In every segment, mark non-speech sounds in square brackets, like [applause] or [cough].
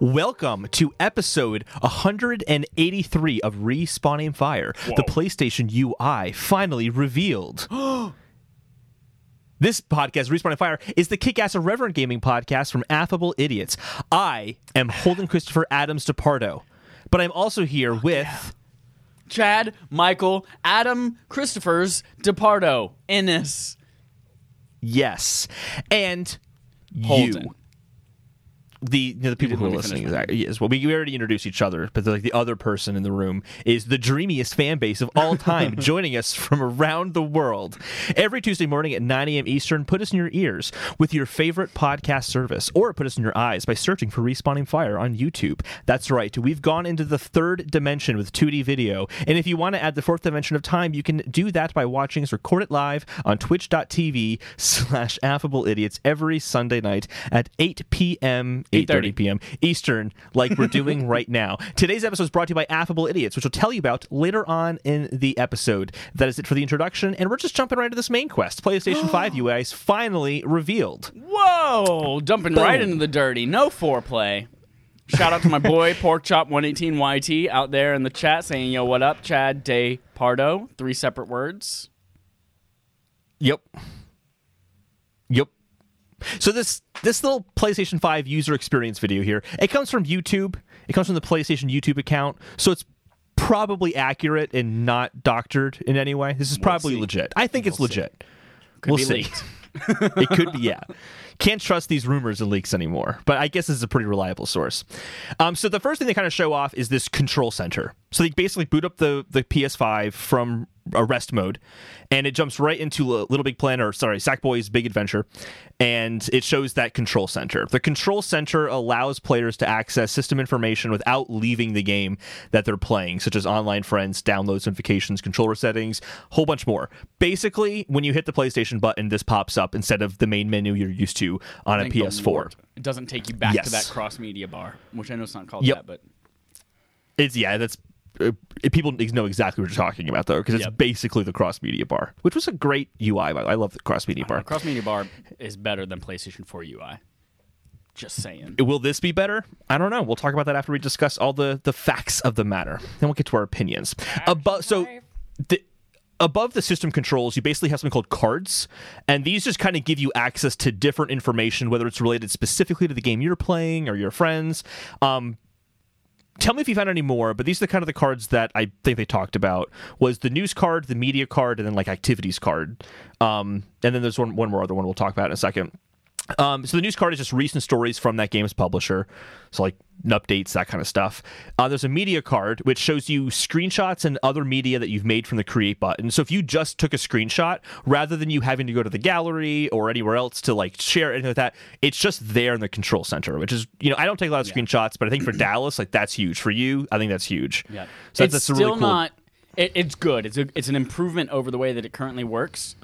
Welcome to episode 183 of Respawn Aim Fire, the PlayStation UI finally revealed. [gasps] This podcast, Respawn Aim Fire, is the kick-ass irreverent gaming podcast from Affable Idiots. I am Holden Christopher Adams DePardo, but I'm also here with Chad, Michael, Adam, Christopher's, DePardo, Ennis. yes, and Holden. The you know, the people who are listening, exactly. Yes, well, we, we already introduced each other, but like the other person in the room is the dreamiest fan base of all time, [laughs] joining us from around the world every Tuesday morning at 9 a.m. Eastern. Put us in your ears with your favorite podcast service, or put us in your eyes by searching for Respawn Aim Fire on YouTube. That's right, we've gone into the third dimension with 2D video, and if you want to add the fourth dimension of time, you can do that by watching us record it live on Twitch.tv slash Affable Idiots every Sunday night at 8 p.m. 8:30 8:30 p.m. Eastern, like we're doing right [laughs] now. Today's episode is brought to you by Affable Idiots, which we'll tell you about later on in the episode. That is it for the introduction, and we're just jumping right into this main quest. PlayStation [gasps] 5 UI is finally revealed. Whoa! Dumping right into the dirty. No foreplay. Shout out to my boy [laughs] Porkchop118YT out there in the chat saying, yo, what up, Chad Day Pardo? Three separate words. Yep. So this this little PlayStation 5 user experience video here, it comes from YouTube. It comes from the PlayStation YouTube account. So it's probably accurate and not doctored in any way. This is probably see. legit. I think it's We'll see. legit. Could We'll see. [laughs] it could be, yeah. Can't trust these rumors and leaks anymore, but I guess this is a pretty reliable source. Um, so the first thing they kind of show off is this control center. So they basically boot up the the PS5 from arrest mode, and it jumps right into a Little Big Plan, or sorry, Sackboy's Big Adventure, and it shows that control center. The control center allows players to access system information without leaving the game that they're playing, such as online friends, downloads, notifications, controller settings, a whole bunch more. Basically, when you hit the PlayStation button, this pops up instead of the main menu you're used to on a Thank the PS4. It doesn't take you back Yes. to that cross media bar, which I know it's not called Yep. that, but It's yeah, that's Uh, uh, people know exactly what you're talking about though, because it's Yep. basically the cross media bar, which was a great UI. by the way. I love the cross media uh, bar. cross media bar is better than PlayStation 4 UI. Just saying. Will this be better? I don't know. We'll talk about that after we discuss all the the facts of the matter. Then we'll get to our opinions. Above, so the, above the system controls, you basically have something called cards, and these just kind of give you access to different information, whether it's related specifically to the game you're playing or your friends. Um, tell me if you found any more but these are the kind of the cards that i think they talked about. Was the news card the media card and then like activities card. Um, and then there's one, one more other one we'll talk about in a second um, so the news card is just recent stories from that game's publisher so like updates that kind of stuff uh, there's a media card which shows you screenshots and other media that you've made from the create button so if you just took a screenshot rather than you having to go to the gallery or anywhere else to like share anything like that it's just there in the control center which is you know i don't take a lot of screenshots but i think for [clears throat] dallas like that's huge for you i think that's huge Yeah, so it's that's, that's a still really cool not. It, it's good. It's a, it's an improvement over the way that it currently works.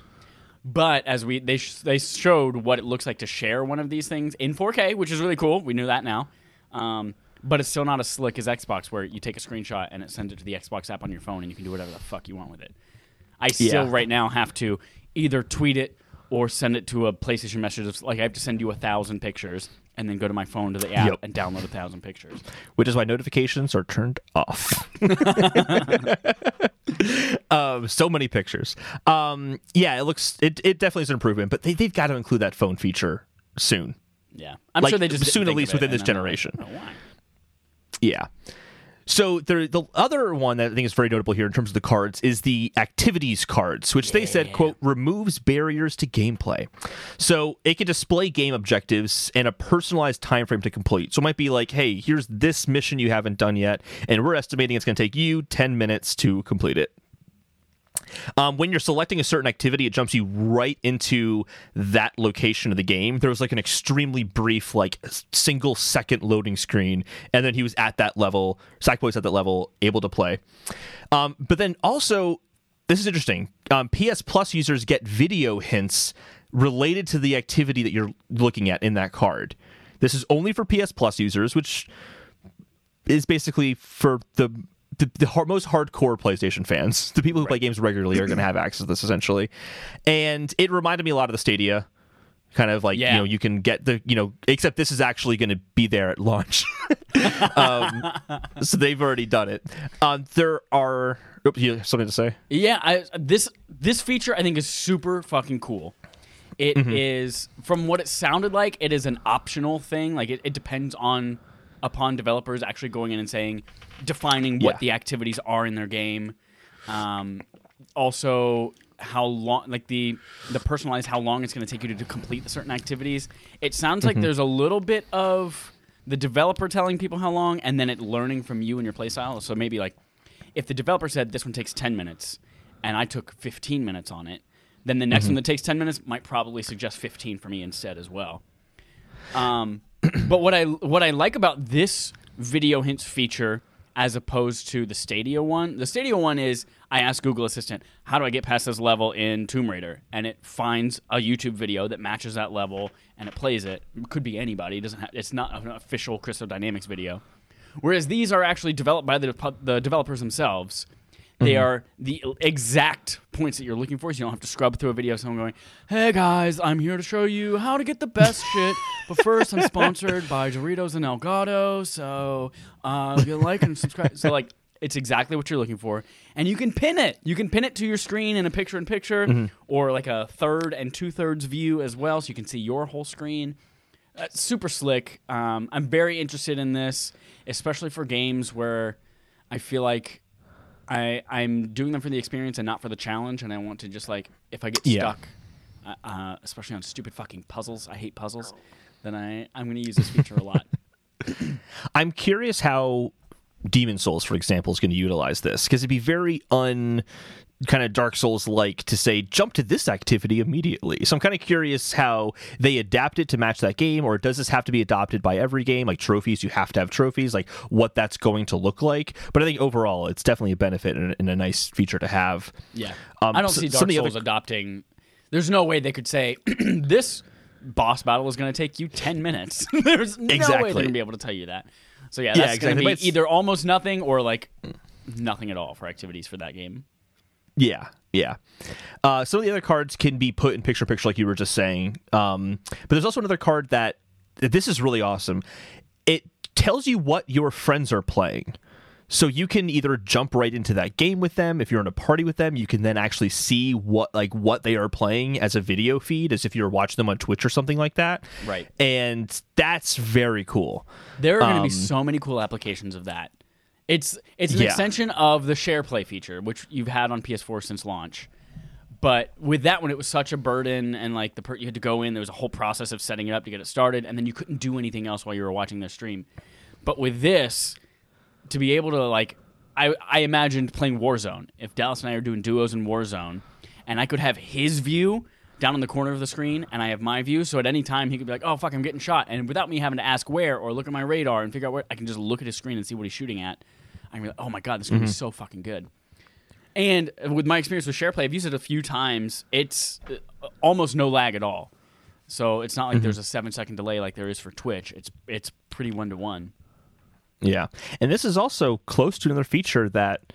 But as we they sh- they showed what it looks like to share one of these things in 4K, which is really cool. We knew that now. Um, but it's still not as slick as Xbox, where you take a screenshot and it sends it to the Xbox app on your phone, and you can do whatever the fuck you want with it. I still Yeah. right now have to either tweet it or send it to a PlayStation message. Like I have to send you a thousand pictures and then go to my phone to the app Yep. and download a thousand pictures. which is why notifications are turned off. [laughs] um, so many pictures. Um, yeah, it looks it, it definitely is an improvement, but they they've got to include that phone feature soon. Yeah, I'm Like, sure they just soon at least within this I'm like, generation. "Oh, why?" Yeah. So the the other one that I think is very notable here in terms of the cards is the activities cards, which they said quote removes barriers to gameplay. So it can display game objectives and a personalized time frame to complete. So it might be like, hey, here's this mission you haven't done yet, and we're estimating it's going to take you 10 minutes to complete it. Um, when you're selecting a certain activity, it jumps you right into that location of the game. There was like an extremely brief, like single second loading screen, and then he was at that level. Sackboy's at that level, able to play. Um, but then also, this is interesting. Um, PS Plus users get video hints related to the activity that you're looking at in that card. This is only for PS Plus users, which is basically for the the, the hard, most hardcore PlayStation fans, the people who play games regularly, are going to have access to this essentially. And it reminded me a lot of the Stadia kind of like Yeah. you know you can get the you know except this is actually going to be there at launch [laughs] um, so they've already done it um, there are oops, you have something to say Yeah, I, this this feature I think is super fucking cool. It is from what it sounded like, it is an optional thing. Like it, it depends on upon developers actually going in and saying defining what Yeah. the activities are in their game. Um, also how long like the the personalized how long it's going to take you to, to complete the certain activities. It sounds like there's a little bit of the developer telling people how long and then it learning from you and your playstyle. So maybe like if the developer said this one takes 10 minutes and I took 15 minutes on it, then the next one that takes 10 minutes might probably suggest 15 for me instead as well. Um, [clears throat] but what I what I like about this video hints feature as opposed to the Stadia one, the Stadia one is I ask Google Assistant, how do I get past this level in Tomb Raider, and it finds a YouTube video that matches that level and it plays it. It could be anybody. It doesn't. Have, it's not an official Crystal Dynamics video. Whereas these are actually developed by the the developers themselves. They are the exact points that you're looking for, so you don't have to scrub through a video of someone going, "Hey guys, I'm here to show you how to get the best [laughs] shit." But first, I'm sponsored by Doritos and Elgato, so uh, if you like and subscribe, so like it's exactly what you're looking for, and you can pin it. You can pin it to your screen in a picture-in-picture, or like a third and two-thirds view as well, so you can see your whole screen. Uh, super slick. Um, I'm very interested in this, especially for games where I feel like I I'm doing them for the experience and not for the challenge, and I want to just like if I get Yeah. stuck, uh, uh, especially on stupid fucking puzzles. I hate puzzles. Then I I'm going to use this feature a lot. [laughs] i'm curious how demon souls for example is going to utilize this because it'd be very un kind of dark souls like to say jump to this activity immediately so i'm kind of curious how they adapt it to match that game or does this have to be adopted by every game like trophies you have to have trophies like what that's going to look like but i think overall it's definitely a benefit and, and a nice feature to have Yeah, Um, I don't so- see some Dark of the Souls other- adopting. There's no way they could say [clears throat] this boss battle is going to take you ten minutes. [laughs] There's no way Exactly. they're going to be able to tell you that. So yeah, Yeah, that's exactly. going to be either almost nothing or like nothing at all for activities for that game. Yeah, yeah. Uh, some of the other cards can be put in picture picture, like you were just saying. Um, but there's also another card that this is really awesome. It tells you what your friends are playing. So you can either jump right into that game with them. If you're in a party with them, you can then actually see what like what they are playing as a video feed, as if you were watching them on Twitch or something like that. Right. And that's very cool. There are going to Um, be so many cool applications of that. It's it's an Yeah. extension of the share play feature, which you've had on PS4 since launch. But with that one, it was such a burden, and like the per- you had to go in. There was a whole process of setting it up to get it started, and then you couldn't do anything else while you were watching their stream. But with this, to be able to like, I I imagined playing Warzone. If Dallas and I are doing duos in Warzone, and I could have his view down in the corner of the screen, and I have my view, so at any time he could be like, "Oh fuck, I'm getting shot," and without me having to ask where or look at my radar and figure out where, I can just look at his screen and see what he's shooting at. I'm like, "Oh my god, this is gonna be so fucking good." And with my experience with SharePlay, I've used it a few times. It's uh, almost no lag at all. So it's not like there's a seven second delay like there is for Twitch. It's it's pretty one to one. Yeah. And this is also close to another feature that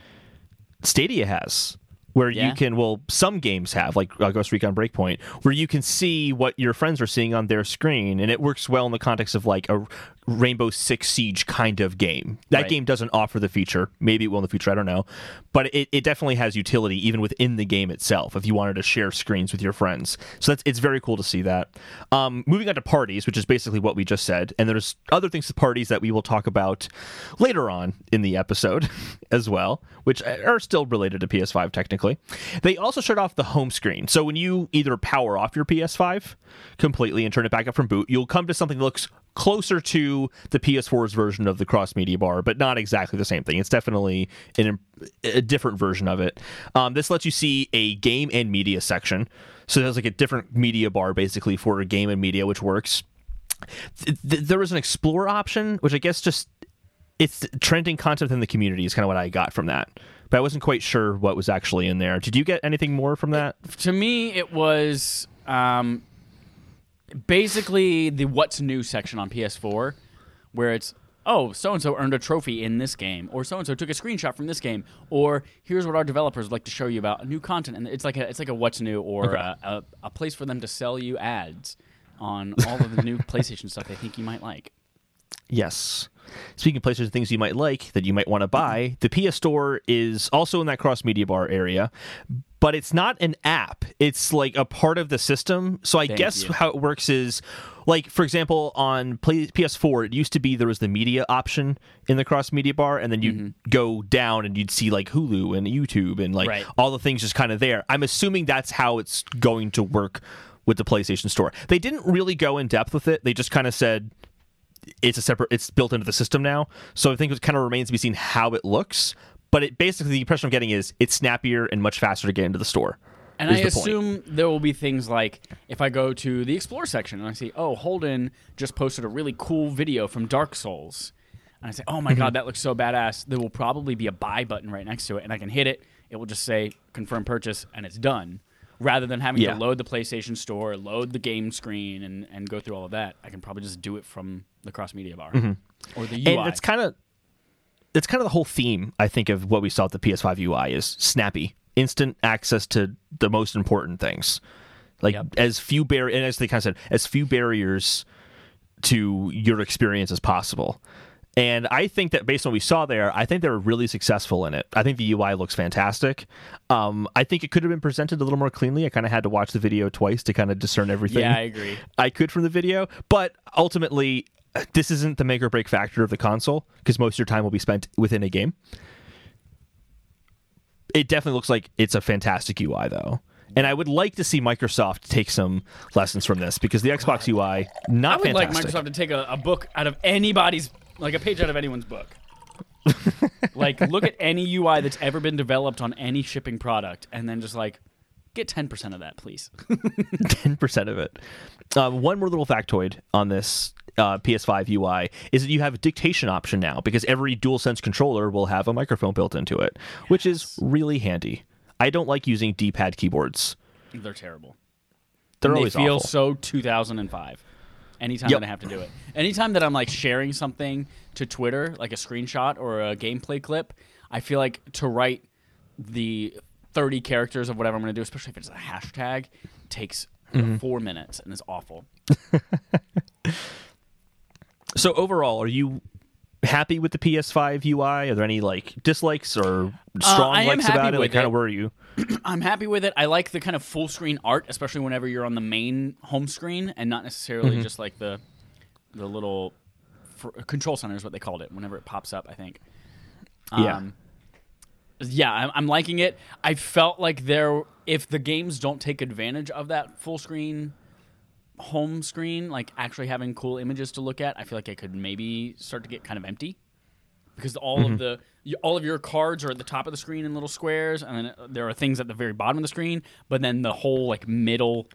Stadia has. Where Yeah. you can, well, some games have, like Ghost Recon Breakpoint, where you can see what your friends are seeing on their screen, and it works well in the context of like a Rainbow Six Siege kind of game. That Right. game doesn't offer the feature. Maybe it will in the future. I don't know, but it, it definitely has utility even within the game itself. If you wanted to share screens with your friends, so that's it's very cool to see that. Um, moving on to parties, which is basically what we just said, and there's other things to parties that we will talk about later on in the episode [laughs] as well, which are still related to PS5 technically. They also shut off the home screen, so when you either power off your PS5 completely and turn it back up from boot, you'll come to something that looks closer to the PS4's version of the cross media bar, but not exactly the same thing. It's definitely an, a different version of it. Um, this lets you see a game and media section. So there's like a different media bar basically for a game and media, which works. Th- th- there was an explore option, which I guess just it's trending content in the community is kind of what I got from that. But I wasn't quite sure what was actually in there. Did you get anything more from that? To me, it was um, basically the what's new section on PS4, where it's oh so and so earned a trophy in this game, or so and so took a screenshot from this game, or here's what our developers would like to show you about new content, and it's like a it's like a what's new or Okay. a, a, a place for them to sell you ads. on all of the new [laughs] PlayStation stuff they think you might like. Yes. Speaking of PlayStation things you might like that you might want to buy, the PS Store is also in that cross media bar area, but it's not an app. It's like a part of the system. So I Thank guess you. how it works is like for example on Play- PS4 it used to be there was the media option in the cross media bar and then you would mm-hmm. go down and you'd see like Hulu and YouTube and like Right. all the things just kind of there. I'm assuming that's how it's going to work with the PlayStation Store. They didn't really go in depth with it. They just kind of said it's a separate it's built into the system now so i think it kind of remains to be seen how it looks but it basically the impression i'm getting is it's snappier and much faster to get into the store And I the point. assume there will be things like if I go to the Explore section and I see, oh, Holden just posted a really cool video from Dark Souls. And I say, oh Mm-hmm. my God, that looks so badass. There will probably be a buy button right next to it. And I can hit it. It will just say confirm purchase and it's done. Rather than having Yeah. to load the PlayStation Store, load the game screen, and, and go through all of that, I can probably just do it from the cross media bar or the UI. Mm-hmm. and it's kind of it's kind of the whole theme i think of what we saw at the ps5 ui is snappy instant access to the most important things like Yep. as few bar and as they kind of said as few barriers to your experience as possible and I think that based on what we saw there, I think they were really successful in it. I think the UI looks fantastic. Um, I think it could have been presented a little more cleanly. I kind of had to watch the video twice to kind of discern everything. yeah, I agree. I could from the video, but ultimately, this isn't the make or break factor of the console because most of your time will be spent within a game. It definitely looks like it's a fantastic UI, though. And I would like to see Microsoft take some lessons from this because the Xbox UI not I would like. Microsoft to take a, a book out of anybody's, like a page out of anyone's book. [laughs] like, look at any UI that's ever been developed on any shipping product, and then just like get ten percent of that, please. [laughs] ten percent of it. Uh, one more little factoid on this uh, PS5 UI is that you have a dictation option now because every DualSense controller will have a microphone built into it, which is really handy. I don't like using D-pad keyboards. They're terrible. They're And they feel awful. so 2005. Anytime Yep. that I have to do it. Anytime that I'm like sharing something to Twitter, like a screenshot or a gameplay clip, I feel like to write the 30 characters of whatever I'm going to do, especially if it's a hashtag, takes Mm-hmm. four minutes and is awful. [laughs] So overall, are you happy with the PS5 UI? Are there any like dislikes or strong Uh, likes about it? Like, kind of where are you? [clears throat] I'm happy with it. I like the kind of full screen art, especially whenever you're on the main home screen and not necessarily Mm-hmm. just like the the little fr- control center is what they called it. Whenever it pops up, I think. Um, yeah, I'm, I'm liking it. I felt like there, if the games don't take advantage of that full screen home screen, like actually having cool images to look at, I feel like it could maybe start to get kind of empty because all Mm-hmm. of the all of your cards are at the top of the screen in little squares, and then uh, there are things at the very bottom of the screen. But then the whole like middle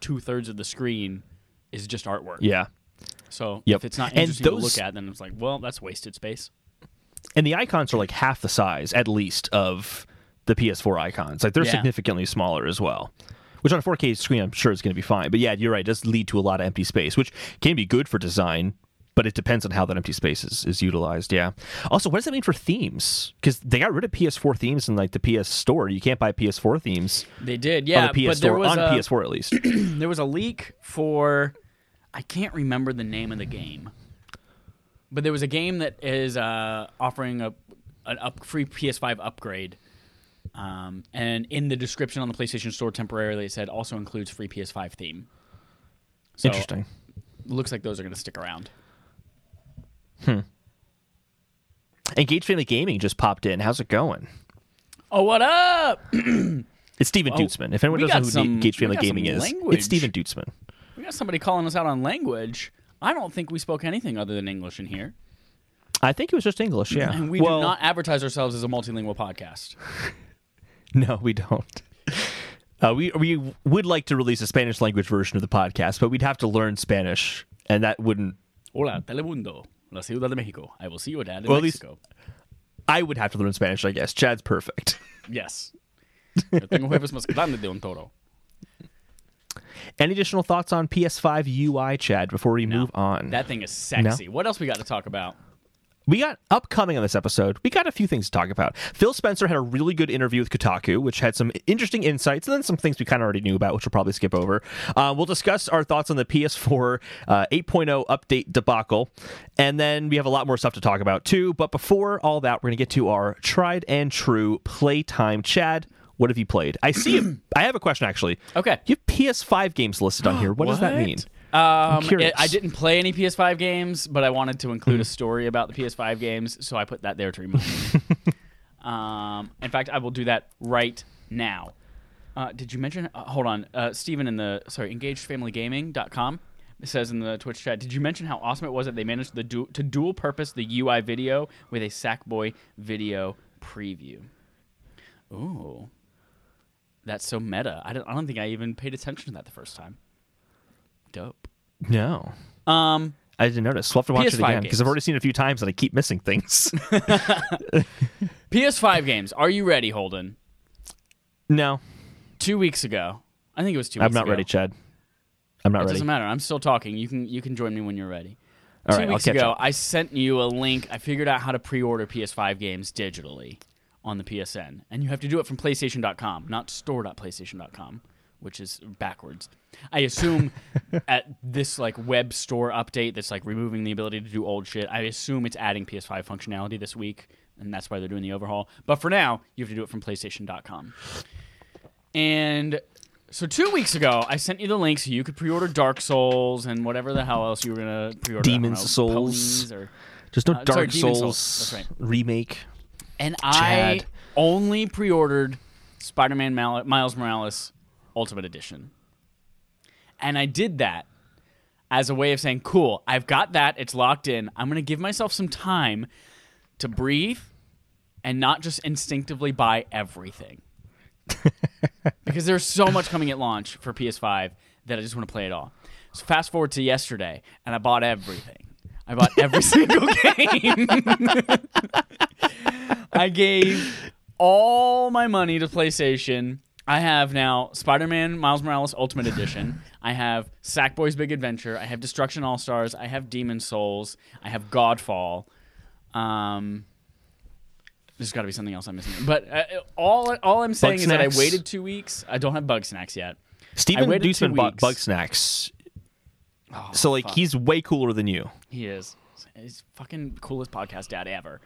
two thirds of the screen is just artwork. Yeah. So Yep. if it's not interesting to look at, then it's like, well, that's wasted space. And the icons are like half the size, at least, of the PS4 icons. Like they're Yeah. significantly smaller as well. Which on a 4K screen, I'm sure is going to be fine. But yeah, you're right. It does lead to a lot of empty space, which can be good for design, but it depends on how that empty space is, is utilized. Yeah. Also, what does that mean for themes? Because they got rid of PS4 themes in like the PS Store. You can't buy PS4 themes They did, yeah. on the PS but there Store was on a, PS4 at least. [clears throat] there was a leak for I can't remember the name of the game, but there was a game that is uh, offering a an up free PS5 upgrade. Um, and in the description on the PlayStation Store temporarily, it said also includes free PS5 theme. So Interesting. Looks like those are going to stick around. Hmm. Engaged Family Gaming just popped in. How's it going? Oh, what up? [clears throat] It's Steven Oh, Dutzman. If anyone doesn't know who some- Engaged Family Gaming is, language. it's Steven Dutzman. We got somebody calling us out on language. I don't think we spoke anything other than English in here. I think it was just English, yeah. And we well, do not advertise ourselves as a multilingual podcast. [laughs] No, we don't. Uh, we we would like to release a Spanish language version of the podcast, but we'd have to learn Spanish, and that wouldn't. Hola, Telemundo, la Ciudad de Mexico. I will see your dad in Well, Mexico. I would have to learn Spanish, I guess. Chad's perfect. Yes. Yo tengo jefes más grandes de un toro. Any additional thoughts on PS5 UI, Chad, before we move on? That thing is sexy. What else we got to talk about? we got upcoming on this episode, we got a few things to talk about. Phil Spencer had a really good interview with Kotaku, which had some interesting insights and then some things we kind of already knew about, which we'll probably skip over. Uh, we'll discuss our thoughts on the PS4 uh, 8.0 update debacle, and then we have a lot more stuff to talk about too. But before all that, we're going to get to our tried and true playtime. Chad, what have you played? I see. [clears throat] I have a question actually. Okay. You have PS5 games listed on here. What, does that What? mean? Um, curious. it- I didn't play any PS5 games, but I wanted to include a story about the PS5 games, so I put that there to remind me. [laughs] um, in fact, I will do that right now. Uh, did you mention? Uh, hold on, uh, Steven in the sorry, engagedfamilygaming.com says in the Twitch chat. Did you mention how awesome it was that they managed the du- to dual purpose the UI video with a Sackboy video preview? Ooh, that's so meta. I don't. I don't think I even paid attention to that the first time. Dope. No. Um, I didn't notice. We'll have to watch it PS5 again because I've already seen it a few times and I keep missing things. [laughs] PS5 games. Are you ready, Holden? no, Two weeks ago, I think it was two. I'm not ago. ready, Chad. I'm not ready. It ready. doesn't matter. I'm still talking. You can you can join me when you're ready. All two right, I'll weeks ago, up. I sent you a link. I figured out how to pre-order PS5 games digitally on the PSN, and you have to do it from PlayStation.com, not store.playstation.com, which is backwards. I assume [laughs] at this like web store update that's like removing the ability to do old shit. I assume it's adding PS5 functionality this week, and that's why they're doing the overhaul. But for now, you have to do it from PlayStation.com. And so two weeks ago, I sent you the link so you could pre-order Dark Souls and whatever the hell else you were gonna pre-order. Demon's know, Souls. Or Just no Uh, Dark sorry, Souls, Souls. Right. remake. And I only pre-ordered Spider-Man Mal- Miles Morales Ultimate Edition, and I did that as a way of saying, "Cool, I've got that. It's locked in. I'm gonna give myself some time to breathe and not just instinctively buy everything." [laughs] because there's so much coming at launch for PS5 that I just want to play it all. So fast forward to yesterday, and I bought everything. I bought every single [laughs] game. I gave all my money to PlayStation. I have now Spider-Man Miles Morales Ultimate Edition. I have Sackboy's Big Adventure. I have Destruction All Stars. I have Demon Souls. I have Godfall. Um, there's got to be something else I'm missing. But uh, all all I'm saying is that I waited two weeks. I don't have Bugsnax yet. Steven Dutzman bought weeks. Bugsnax. Oh, So, like, fuck. he's way cooler than you. He is. He's fucking coolest podcast dad ever.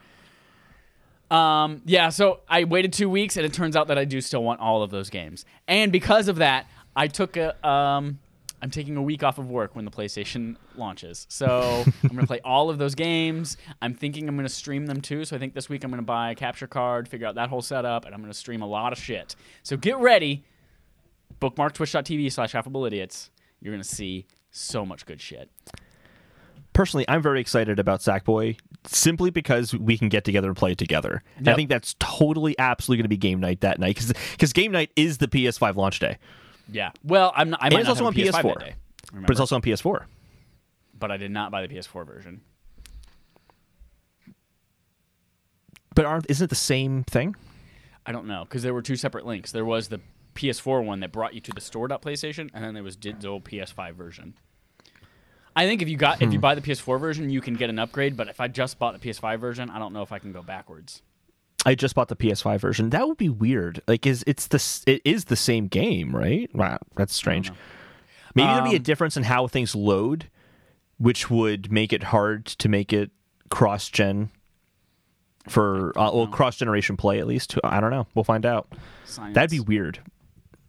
Um, yeah, so I waited two weeks, and it turns out that I do still want all of those games. And because of that, I took a um, I'm taking a week off of work when the PlayStation launches. So I'm gonna play [laughs] all of those games. I'm thinking I'm gonna stream them too. So I think this week I'm gonna buy a capture card, figure out that whole setup, and I'm gonna stream a lot of shit. So get ready. Bookmark twitch.tv slash affable idiots. You're gonna see so much good shit. Personally, I'm very excited about Sackboy simply because we can get together and play it together. And I think that's totally, absolutely going to be game night that night because game night is the PS5 launch day, Yeah. Well, I'm not, I might it's also on PS5 PS4. day, but it's also on PS4. but I did not buy the PS4 version. But aren't isn't it the same thing? I don't know because there were two separate links. There was the PS4 one that brought you to the store.playstation, and then there was digital PS5 version. I think if you got Hmm. if you buy the PS4 version, you can get an upgrade. But if I just bought the PS5 version, I don't know if I can go backwards. I just bought the PS5 version. That would be weird. Like, is it's the it is the same game, right? Wow, that's strange. Maybe there'd be a Um, difference in how things load, which would make it hard to make it cross gen for uh, well cross generation play at least. I don't know. We'll find out. Science. That'd be weird.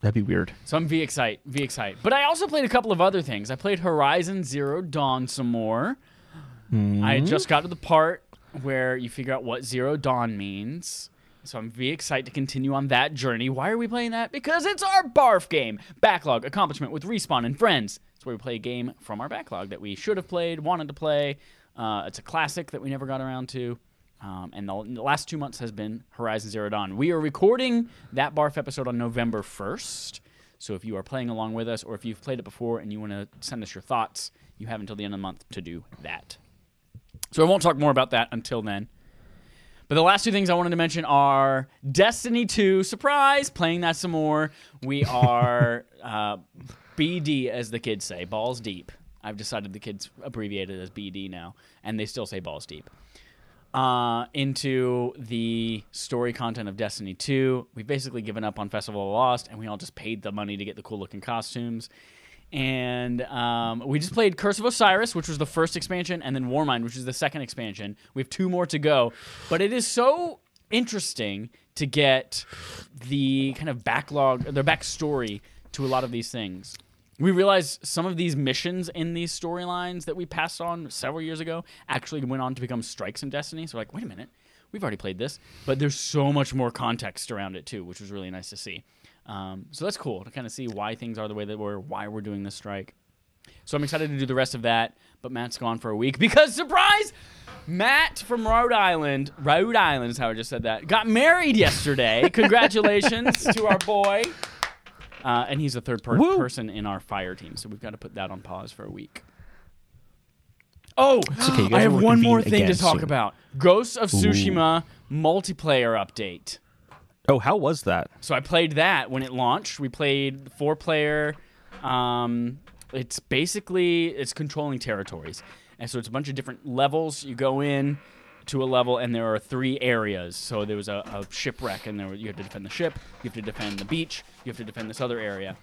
That'd be weird. So I'm V excite, V excite. But I also played a couple of other things. I played Horizon Zero Dawn some more. I just got to the part where you figure out what Zero Dawn means. So I'm V excited to continue on that journey. Why are we playing that? Because it's our barf game. Backlog accomplishment with Respawn and friends. It's where we play a game from our backlog that we should have played, wanted to play. Uh, it's a classic that we never got around to. Um, and the, the last two months has been Horizon Zero Dawn. We are recording that barf episode on November 1st. So if you are playing along with us, or if you've played it before and you want to send us your thoughts, you have until the end of the month to do that. So I won't talk more about that until then. But the last two things I wanted to mention are Destiny 2, surprise, playing that some more. We are [laughs] uh, BD, as the kids say, balls deep. I've decided the kids abbreviate it as BD now, and they still say balls deep. Uh, into the story content of Destiny 2. We've basically given up on Festival of Lost, and we all just paid the money to get the cool looking costumes. And um, we just played Curse of Osiris, which was the first expansion, and then Warmind, which is the second expansion. We have two more to go. But it is so interesting to get the kind of backlog, the backstory to a lot of these things. We realized some of these missions in these storylines that we passed on several years ago actually went on to become strikes in Destiny. So, like, wait a minute, we've already played this, but there's so much more context around it too, which was really nice to see. Um, so that's cool to kind of see why things are the way they were, why we're doing this strike. So I'm excited to do the rest of that. But Matt's gone for a week [laughs] because surprise, Matt from Rhode Island, Rhode Island is how I just said that, got married yesterday. [laughs] Congratulations to our boy. Uh, and he's the third per- Woo. person in our fire team, so we've got to put that on pause for a week. Oh, okay, you guys I have will one more reconvene thing to again talk soon. about. Ghosts of Tsushima multiplayer update. Oh, how was that? So I played that when it launched. We played four player. Um, it's basically it's controlling territories, and so it's a bunch of different levels. You go in to a level, and there are three areas. So there was a, a shipwreck, and there were, you have to defend the ship. You have to defend the beach. You have to defend this other area,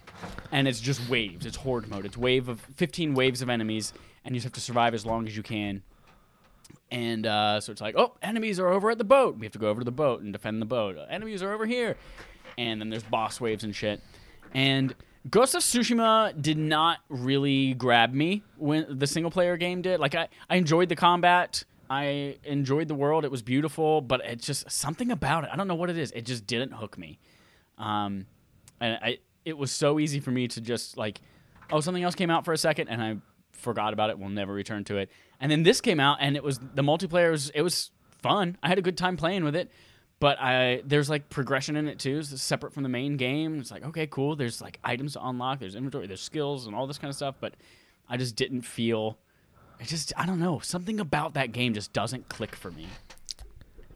and it's just waves. It's horde mode. It's wave of 15 waves of enemies, and you just have to survive as long as you can. And uh, so it's like, oh, enemies are over at the boat. We have to go over to the boat and defend the boat. Enemies are over here. And then there's boss waves and shit. And Ghost of Tsushima did not really grab me when the single player game did. Like, I, I enjoyed the combat. I enjoyed the world. It was beautiful, but it's just something about it. I don't know what it is. It just didn't hook me. Um, and I, it was so easy for me to just like, oh, something else came out for a second, and I forgot about it. We'll never return to it. And then this came out, and it was the multiplayer was it was fun. I had a good time playing with it. But I there's like progression in it too, separate from the main game. It's like okay, cool. There's like items to unlock, there's inventory, there's skills, and all this kind of stuff. But I just didn't feel. It just I don't know something about that game just doesn't click for me.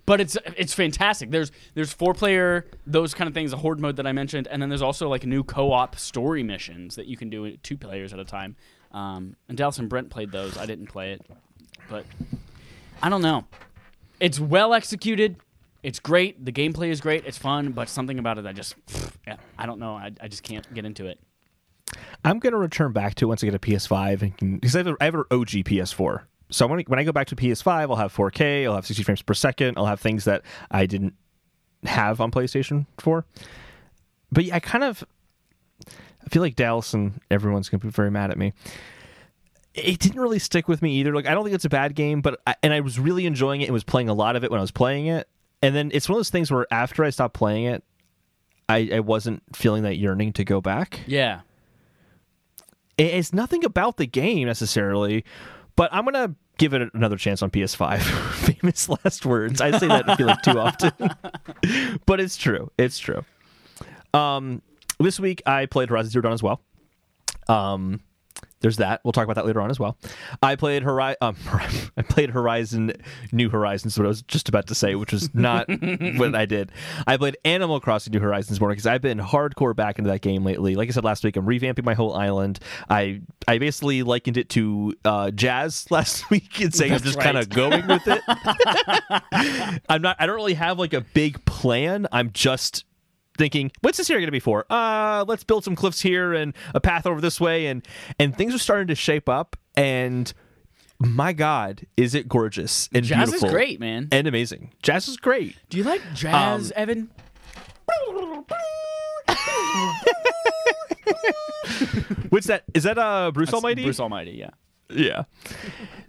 But it's it's fantastic. There's there's four player those kind of things, the horde mode that I mentioned, and then there's also like new co op story missions that you can do two players at a time. Um, and Dallas and Brent played those. I didn't play it, but I don't know. It's well executed. It's great. The gameplay is great. It's fun, but something about it I just [sighs] yeah, I don't know. I, I just can't get into it. I'm going to return back to it once I get a PS5 because I have, an OG PS4. So when I, when I go back to PS5, I'll have 4K, I'll have 60 frames per second, I'll have things that I didn't have on PlayStation 4. But yeah, I kind of I feel like Dallas and everyone's going to be very mad at me. It didn't really stick with me either. Like I don't think it's a bad game, but I, and I was really enjoying it and was playing a lot of it when I was playing it. And then it's one of those things where after I stopped playing it, I, I wasn't feeling that yearning to go back Yeah. It- it's nothing about the game necessarily, but I'm gonna give it another chance on PS5. [laughs] Famous last words. I say that I feel like too often, [laughs] but it's true. It's true. Um, this week I played Horizon Zero Dawn as well. Um, there's that. We'll talk about that later on as well. I played Horizon. Um, [laughs] I played Horizon New Horizons. What I was just about to say, which was not [laughs] what I did. I played Animal Crossing New Horizons more because I've been hardcore back into that game lately. Like I said last week, I'm revamping my whole island. I I basically likened it to uh, jazz [laughs] last week and saying I'm That's just kind of going with it. I'm not. I don't really have like a big plan. I'm just thinking, what's this area going to be for? Uh, let's build some cliffs here and a path over this way, and and things are starting to shape up. And my God, is it gorgeous and Jazz beautiful is great, man. and amazing. Jazz is great. Do you like jazz, Evan? What's that? Is that uh Bruce Almighty? Bruce Almighty, yeah. Yeah.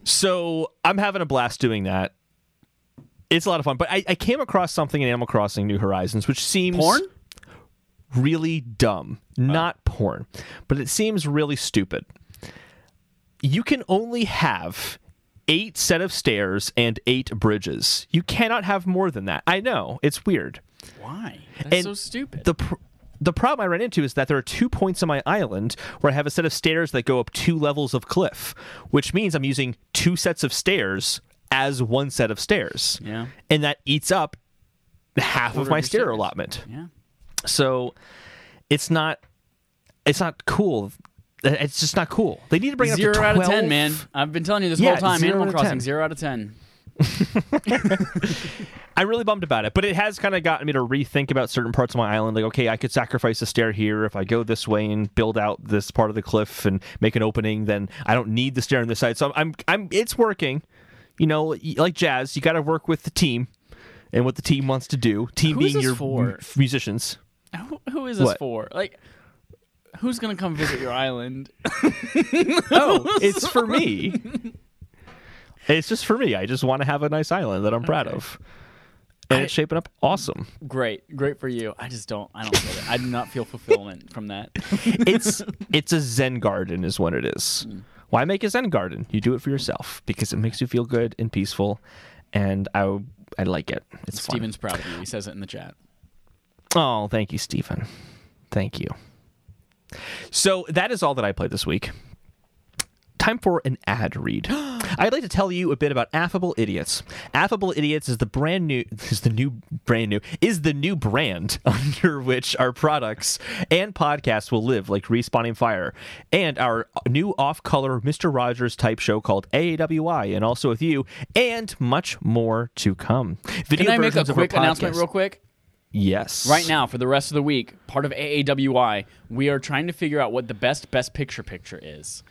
So I'm having a blast doing that. It's a lot of fun, but I, I came across something in Animal Crossing New Horizons, which seems Porn? Really dumb. Not porn, but it seems really stupid. You can only have eight set of stairs and eight bridges. You cannot have more than that. I know it's weird. Why? That's And so stupid. The pr- the problem I ran into is that there are two points on my island where I have a set of stairs that go up two levels of cliff, which means I'm using two sets of stairs as one set of stairs. Yeah. And that eats up half of Quarter my of stair allotment. yeah. So it's not it's not cool. It's just not cool. They need to bring it Zero up to out of ten, man. I've been telling you this Yeah, whole time. Animal Crossing, 10. zero out of ten. [laughs] I'm really bummed about it, but it has kind of gotten me to rethink about certain parts of my island. Like, okay, I could sacrifice a stair here if I go this way and build out this part of the cliff and make an opening. Then I don't need the stair on this side. So I'm, I'm, it's working. You know, like jazz, you got to work with the team and what the team wants to do. Team Who's being your for? musicians. Who, who is this What? for? Like, who's gonna come visit your island? [laughs] Oh, it's for me. It's just for me. I just want to have a nice island that I'm proud Okay. of. And I- it's shaping up awesome. great, great for you. I just don't. I don't get it. I do not feel fulfillment from that. [laughs] it's it's a zen garden is what it is. Hmm. why make a zen garden you do it for yourself because it makes you feel good and peaceful and i i like it it's fun. Steven's proud of you. He says it in the chat. Oh thank you stephen. Thank you. So that is all that i played this week. Time for an ad read. [gasps] I'd like to tell you a bit about affable idiots. Affable idiots is the brand new [laughs] is the new brand new is the new brand [laughs] under which our products and podcasts will live like respawn aim fire. And our new off-color mr rogers type show called aawi and also with you and much more to come. Video Can I make a versions of our quick announcement real quick? Yes Right now, for the rest of the week, part of AAWI, we are trying to figure out what the best best picture picture is.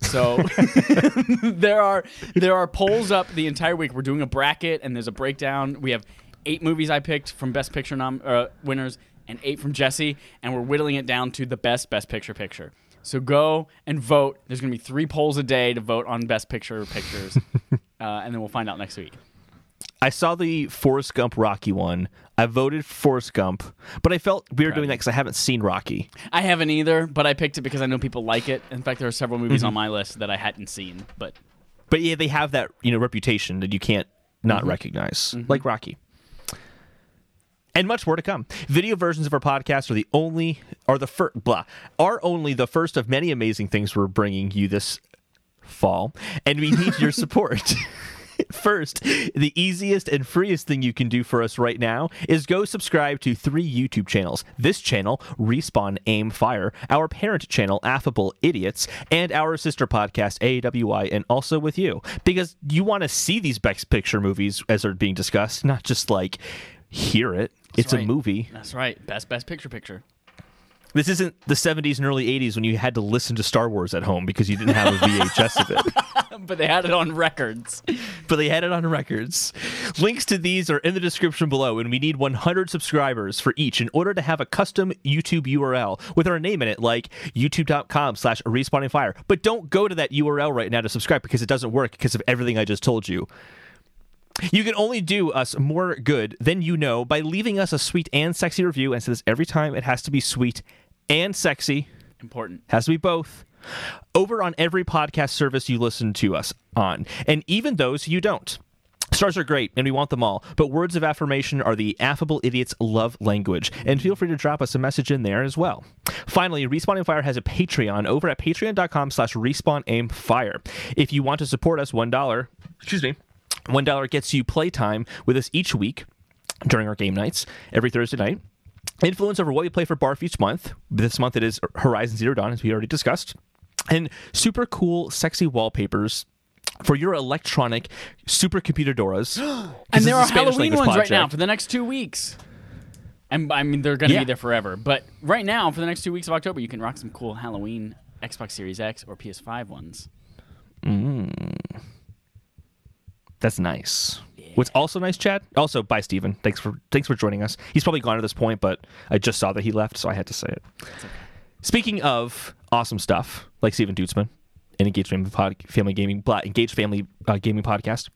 So [laughs] there are there are polls up the entire week. We're doing a bracket and there's a breakdown. We have eight movies I picked from best picture nom- uh, winners and eight from Jesse, and we're whittling it down to the best best picture picture. So go and vote. There's going to be three polls a day to vote on best picture pictures, [laughs] uh, and then we'll find out next week. I saw the Forrest Gump Rocky one. I voted Forrest Gump, but I felt weird Proud doing that because I haven't seen Rocky. I haven't either, but I picked it because I know people like it. In fact, there are several movies Mm-hmm. on my list that I hadn't seen, but But yeah, they have that you know reputation that you can't not recognize, like Rocky. And much more to come. Video versions of our podcast are the only, are the first, blah, are only the first of many amazing things we're bringing you this fall, and we need your [laughs] support. [laughs] [laughs] First, the easiest and freest thing you can do for us right now is go subscribe to three YouTube channels. This channel, Respawn Aim Fire, our parent channel, Affable Idiots, and our sister podcast, AWI, and also with you. Because you want to see these best picture movies as they're being discussed, not just like hear it. it's a movie. that's right. Best best picture picture. This isn't the 70s and early 80s when you had to listen to Star Wars at home because you didn't have a VHS of it. [laughs] but they had it on records. but they had it on records. Links to these are in the description below, and we need 100 subscribers for each in order to have a custom YouTube URL with our name in it, like youtube.com slash respawn aim fire. But don't go to that URL right now to subscribe because it doesn't work because of everything I just told you. You can only do us more good than you know by leaving us a sweet and sexy review. And this every time it has to be sweet and sexy. Important. Has to be both. Over on every podcast service you listen to us on, and even those you don't. Stars are great, and we want them all, but words of affirmation are the affable idiot's love language, and feel free to drop us a message in there as well. Finally, Respawn Aim Fire has a Patreon over at patreon.com slash respawnaimfire. If you want to support us, $1, excuse me, $1 gets you playtime with us each week during our game nights every Thursday night influence over what we play for Barf each month. This month it is Horizon Zero Dawn, as we already discussed, and super cool, sexy wallpapers for your electronic supercomputer Doras. [gasps] And there are Halloween ones right now for the next two weeks. And I mean, they're going to Yeah. be there forever. But right now, for the next two weeks of October, you can rock some cool Halloween Xbox Series X or PS5 ones. Mm. That's nice. What's also nice, Chad? Also, bye, Steven. Thanks for thanks for joining us. He's probably gone at this point, but I just saw that he left, so I had to say it. Speaking of awesome stuff, like Steven Dutzman, and Engaged Family, pod, family Gaming, blah, Engaged Family uh, Gaming podcast,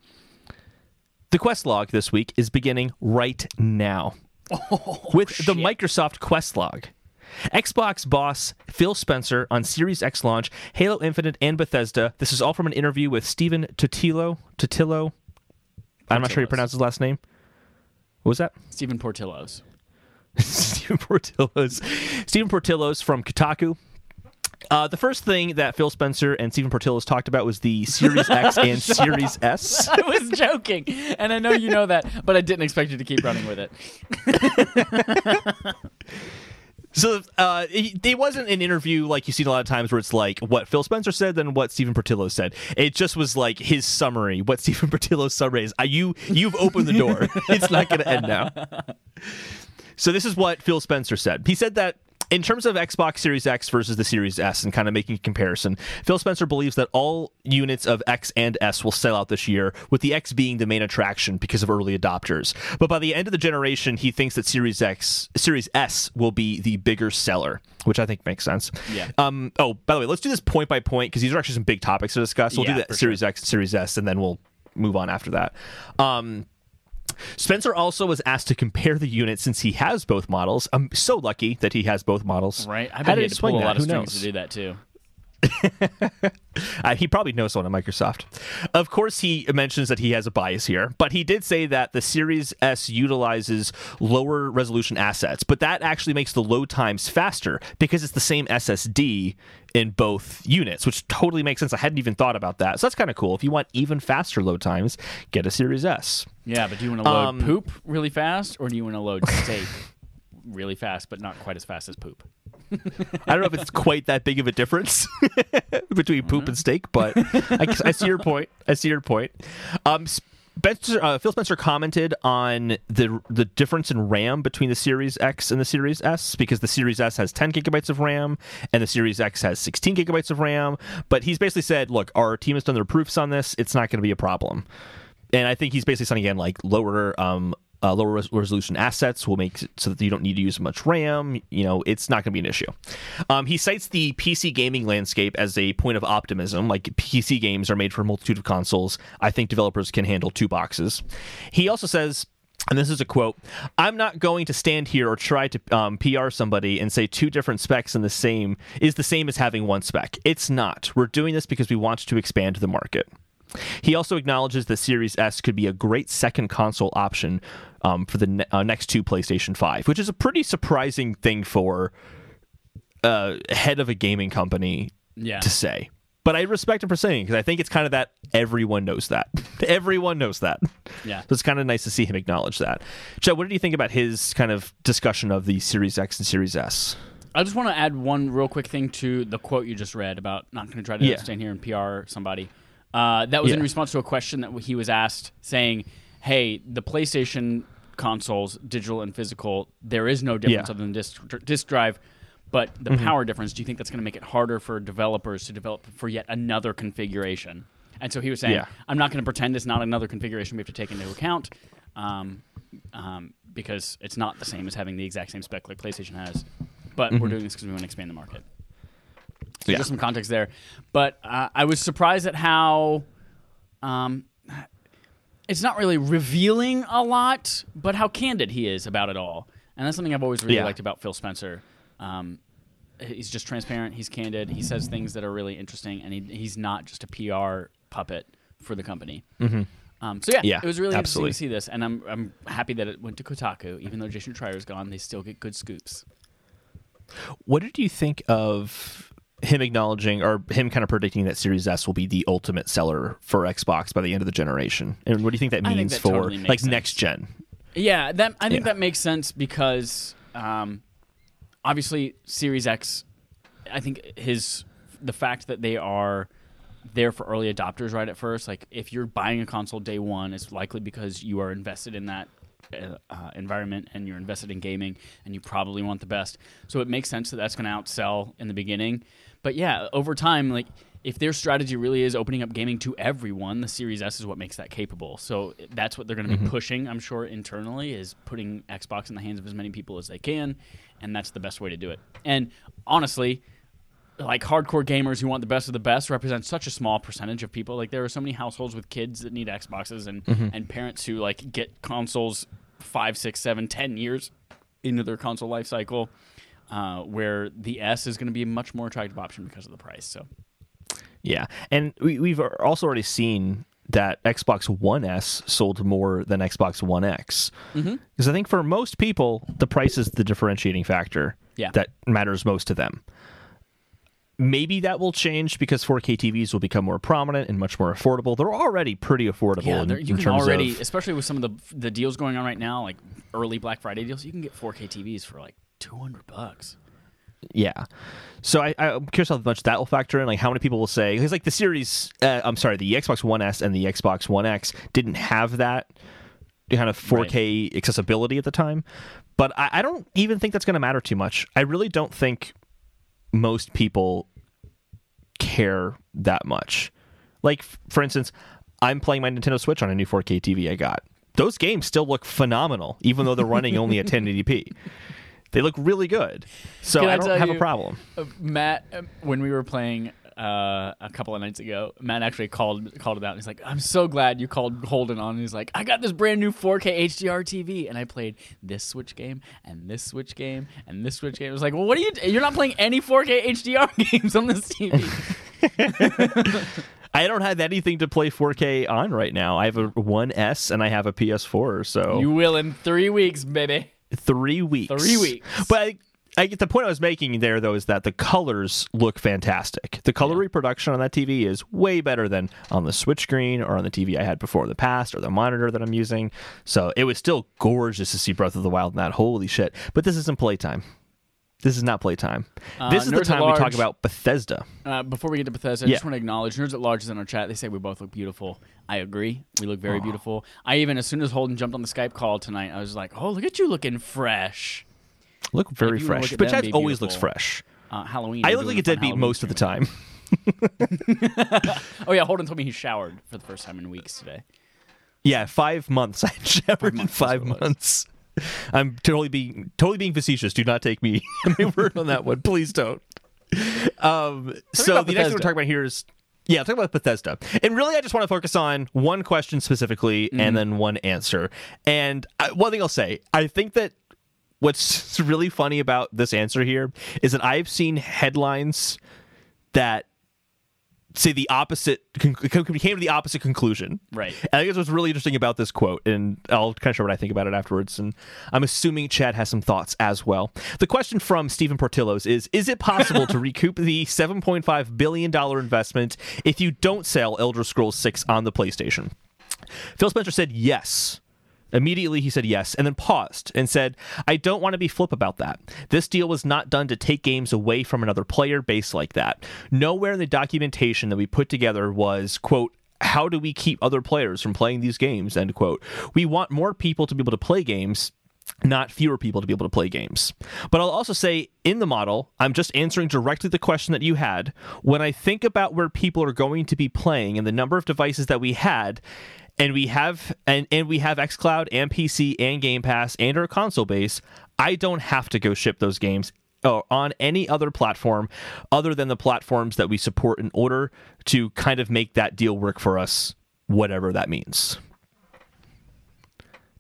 the quest log this week is beginning right now [laughs] with the. Microsoft quest log. Xbox boss Phil Spencer on Series X launch, Halo Infinite, and Bethesda. This is all from an interview with Stephen Totilo. Totillo. I'm not sure you Portillo's. pronounce his last name. What was that? Stephen Portillo's. [laughs] Stephen Portillo's. Stephen Portillo's from Kotaku. Uh, the first thing that Phil Spencer and Stephen Portillo's talked about was the Series X [laughs] and Series S. I was joking. And I know you know that, but I didn't expect you to keep running with it. [laughs] So uh, it, it wasn't an interview like you see a lot of times where it's like what Phil Spencer said, then what Stephen Pertillo said. It just was like his summary. What [laughs] Stephen Pertillo's summary is. Uh, you you've opened the door. [laughs] it's not going to end now. [laughs] So this is what Phil Spencer said. He said that in terms of Xbox Series X versus the Series S and kind of making a comparison, Phil Spencer believes that all units of X and S will sell out this year, with the X being the main attraction because of early adopters. But by the end of the generation, he thinks that Series X, Series S will be the bigger seller, which I think makes sense. Yeah. Um. Oh, by the way, let's do this point by point because these are actually some big topics to discuss. We'll Yeah, do that Series X, Series S, and then we'll move on after that. Um. Spencer also was asked to compare the units since he has both models. I'm so lucky that he has both models. Right? I bet did he had to pull a lot of Who strings knows? to do that too. [laughs] Uh, he probably knows someone at Microsoft. Of course, he mentions that he has a bias here, but he did say that the Series S utilizes lower resolution assets, but that actually makes the load times faster because it's the same SSD in both units, which totally makes sense. I hadn't even thought about that. So that's kind of cool. If you want even faster load times, get a Series S. Yeah, but do you want to load Um, poop really fast, or do you want to load steak [laughs] really fast, but not quite as fast as poop? [laughs] I don't know if it's quite that big of a difference [laughs] between poop and steak, but I, I see your point. I see your point. Um, Spencer, uh, Phil Spencer commented on the the difference in RAM between the Series X and the Series S because the Series S has 10 gigabytes of RAM and the Series X has 16 gigabytes of RAM. But he's basically said, "Look, our team has done their proofs on this. It's not going to be a problem." And I think he's basically saying again, like lower um, uh, lower res- resolution assets will make so that you don't need to use much RAM. You know, it's not going to be an issue. Um, he cites the PC gaming landscape as a point of optimism. Like PC games are made for a multitude of consoles. I think developers can handle two boxes. He also says. And this is a quote. I'm not going to stand here or try to um, PR somebody and say two different specs in the same is the same as having one spec. It's not. We're doing this because we want to expand the market. He also acknowledges that Series S could be a great second console option um, for the ne- uh, next to PlayStation 5, which is a pretty surprising thing for uh, head of a gaming company Yeah. to say. But I respect him for saying because I think it's kind of that everyone knows that. [laughs] everyone knows that. Yeah. So it's kind of nice to see him acknowledge that. Chad, what did you think about his kind of discussion of the Series X and Series S? I just want to add one real quick thing to the quote you just read about not going to try to Yeah. stand here and PR somebody. Uh, that was in response to a question that he was asked, saying, "Hey, the PlayStation consoles, digital and physical, there is no difference Yeah. other than disk, disk drive." But the Mm-hmm. power difference, do you think that's going to make it harder for developers to develop for yet another configuration? And so he was saying, Yeah. I'm not going to pretend it's not another configuration we have to take into account um, um, because it's not the same as having the exact same spec like PlayStation has. But we're doing this because we want to expand the market. So. Yeah. just some context there. But uh, I was surprised at how um, it's not really revealing a lot, but how candid he is about it all. And that's something I've always really Yeah. liked about Phil Spencer. Um, he's just transparent. He's candid. He says things that are really interesting, and he, he's not just a PR puppet for the company. Mm-hmm. Um, so yeah, Yeah, it was really absolutely. interesting to see this, and I'm I'm happy that it went to Kotaku. Even though Jason Schreier's gone, they still get good scoops. What did you think of him acknowledging or him kind of predicting that Series S will be the ultimate seller for Xbox by the end of the generation? And what do you think that I think means that for totally like sense. next gen? Yeah, that I think Yeah. that makes sense because um, obviously Series X. I think his the fact that they are there for early adopters right at first. Like if you're buying a console day one, it's likely because you are invested in that uh, environment and you're invested in gaming and you probably want the best. So it makes sense that that's going to outsell in the beginning. But yeah, over time, like if their strategy really is opening up gaming to everyone, the Series S is what makes that capable. So that's what they're going to be pushing, I'm sure, internally is putting Xbox in the hands of as many people as they can, and that's the best way to do it. And honestly, like hardcore gamers who want the best of the best represent such a small percentage of people. Like there are so many households with kids that need Xboxes and and parents who like get consoles five, six, seven, ten years into their console life cycle, uh, where the S is going to be a much more attractive option because of the price. So Yeah, and we, we've also already seen that Xbox One S sold more than Xbox One X. Mm-hmm. Because I think for most people, the price is the differentiating factor Yeah. that matters most to them. Maybe that will change because 4K TVs will become more prominent and much more affordable. They're already pretty affordable yeah, in, there- in you can terms already, of especially with some of the the deals going on right now, like early Black Friday deals, you can get 4K TVs for like 200 bucks. yeah. So I, I'm curious how much that will factor in. Like how many people will say because like the series, uh, I'm sorry, the Xbox One S and the Xbox One X didn't have that kind of 4K accessibility at the time. But I, I don't even think that's going to matter too much. I really don't think most people care that much. Like for instance, I'm playing my Nintendo Switch on a new 4K TV I got. Those games still look phenomenal, even though they're running only at 1080p. They look really good. So Can I I don't have you- a problem. Uh, Matt, uh, when we were playing uh, a couple of nights ago, Matt actually called called it out. He's like, "I'm so glad you called Holden on." And he's like, "I got this brand new 4K HDR TV, and I played this Switch game and this Switch game and this Switch game." It was like, "Well, what are you? You're not playing any 4K HDR [laughs] games on this TV." [laughs] I don't have anything to play 4K on right now. I have a 1S and I have a PS4, so you will in three weeks, baby. three weeks. Three weeks. But I, I get the point I was making there, though, is that the colors look fantastic. The color reproduction on that TV is way better than on the Switch screen or on the TV I had before in the past or the monitor that I'm using. So it was still gorgeous to see Breath of the Wild in that. Holy shit! But this isn't playtime. This is not playtime. Uh, this is the Nerds time we talk about Bethesda. Uh, before we get to Bethesda, I Yeah. just want to acknowledge Nerds at Large is in our chat. They say we both look beautiful. I agree. We look very beautiful. I even, as soon as Holden jumped on the Skype call tonight, I was like, "Oh, look at you looking fresh." Look very If you wanna fresh. look at But them always looks fresh. Uh, Halloween. I look like a deadbeat Halloween most of the time. [laughs] [laughs] Oh yeah, Holden told me he showered for the first time in weeks today. Yeah, five months. [laughs] I showered in five it was. months. I'm totally being totally being facetious. Do not take me my word on that one. Please don't. Um, so the next thing we're talking about here is yeah, talk about Bethesda. And really, I just want to focus on one question specifically Mm-hmm. and then one answer. And I, one thing I'll say, I think that what's [laughs] really funny about this answer here is that I've seen headlines that say the opposite con- came to the opposite conclusion. Right. And I think that's what's really interesting about this quote, and I'll kind of share what I think about it afterwards. And I'm assuming Chad has some thoughts as well. The question from Stephen Totilo's is: Is it possible to [laughs] recoup the 7.5 billion dollar investment if you don't sell Elder Scrolls 6 on the PlayStation? Phil Spencer said yes. Immediately, he said yes, and then paused and said, I don't want to be flip about that. This deal was not done to take games away from another player based like that. Nowhere in the documentation that we put together was, quote, how do we keep other players from playing these games, end quote. We want more people to be able to play games, not fewer people to be able to play games. But I'll also say in the model, I'm just answering directly the question that you had. When I think about where people are going to be playing and the number of devices that we had, and we have and, and we have xCloud and PC and Game Pass and our console base, I don't have to go ship those games uh, on any other platform other than the platforms that we support in order to kind of make that deal work for us, whatever that means.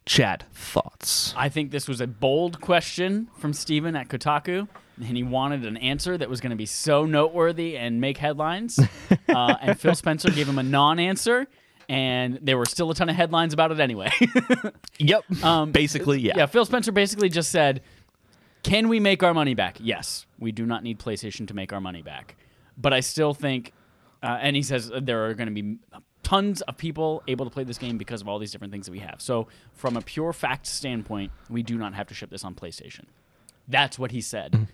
Chad, thoughts? I think this was a bold question from Steven at Kotaku, and he wanted an answer that was going to be so noteworthy and make headlines. [laughs] uh, and Phil Spencer gave him a non-answer, and there were still a ton of headlines about it anyway. [laughs] Yep. Um, Basically, yeah. yeah, Phil Spencer basically just said, "Can we make our money back? Yes, we do not need PlayStation to make our money back, but I still think." Uh, and he says there are going to be tons of people able to play this game because of all these different things that we have. So, from a pure fact standpoint, we do not have to ship this on PlayStation. That's what he said.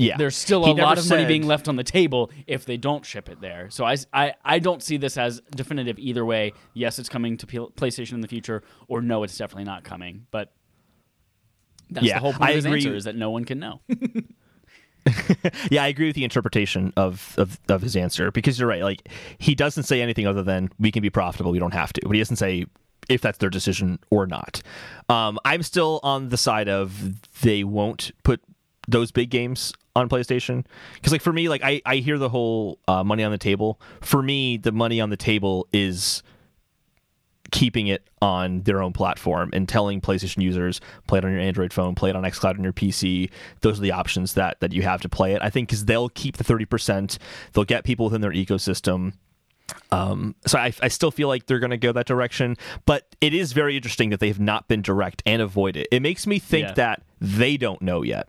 Yeah. There's still He a lot of money being left on the table if they don't ship it there. So I, I, I don't see this as definitive either way. Yes, it's coming to P- PlayStation in the future, or no, it's definitely not coming. But that's Yeah, the whole point I of his agree. answer is that no one can know. [laughs] [laughs] Yeah, I agree with the interpretation of, of of his answer because you're right. Like he doesn't say anything other than we can be profitable, we don't have to. But he doesn't say if that's their decision or not. Um, I'm still on the side of they won't put those big games on PlayStation because, like, for me, like I I hear the whole uh, money on the table. For me, the money on the table is keeping it on their own platform and telling PlayStation users play it on your Android phone, play it on xCloud on your PC. Those are the options that that you have to play it. I think because they'll keep the thirty percent, they'll get people within their ecosystem. Um, so I, I still feel like they're going to go that direction, but it is very interesting that they have not been direct and avoid it. It makes me think Yeah. that they don't know yet.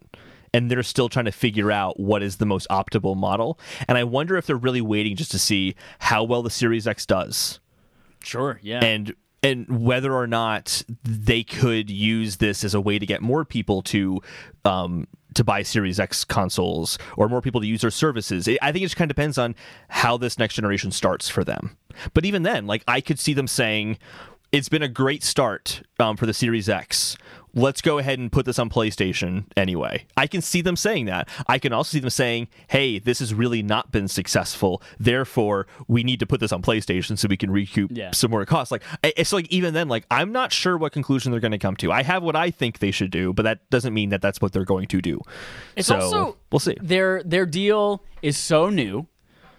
And they're still trying to figure out what is the most optimal model. And I wonder if they're really waiting just to see how well the Series X does sure, yeah. and and whether or not they could use this as a way to get more people to um, to buy Series X consoles or more people to use their services. I think it just kind of depends on how this next generation starts for them. But even then, like I could see them saying, "It's been a great start um, for the Series X. Let's go ahead and put this on PlayStation anyway." I can see them saying that. I can also see them saying, "Hey, this has really not been successful. Therefore, we need to put this on PlayStation so we can recoup Yeah. some more costs." Like it's like even then, like I'm not sure what conclusion they're going to come to. I have what I think they should do, but that doesn't mean that that's what they're going to do. It's so also we'll see. Their their deal is so new.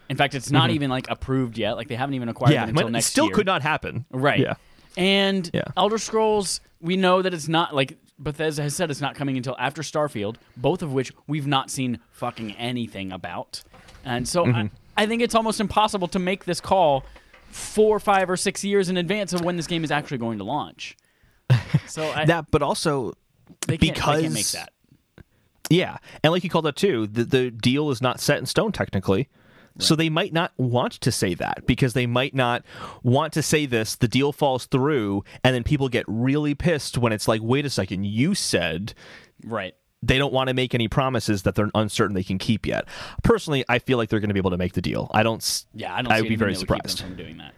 In fact, it's not even like approved yet. Like they haven't even acquired Mm-hmm. Yeah, it until might- next still year. could not happen. Right. Yeah. And Yeah. Elder Scrolls, we know that it's not like Bethesda has said it's not coming until after Starfield, both of which we've not seen fucking anything about. And so Mm-hmm. I, I think it's almost impossible to make this call four, five, or six years in advance of when this game is actually going to launch. [laughs] So I, That, but also they, can't, they can't make because- that. Yeah, and like you called out too, the the deal is not set in stone technically. So they might not want to say that because they might not want to say this. The deal falls through, and then people get really pissed when it's like, "Wait a second, you said." Right. They don't want to make any promises that they're uncertain they can keep yet. Personally, I feel like they're going to be able to make the deal. I don't. Yeah, I don't. I would be very that would keep them surprised doing that.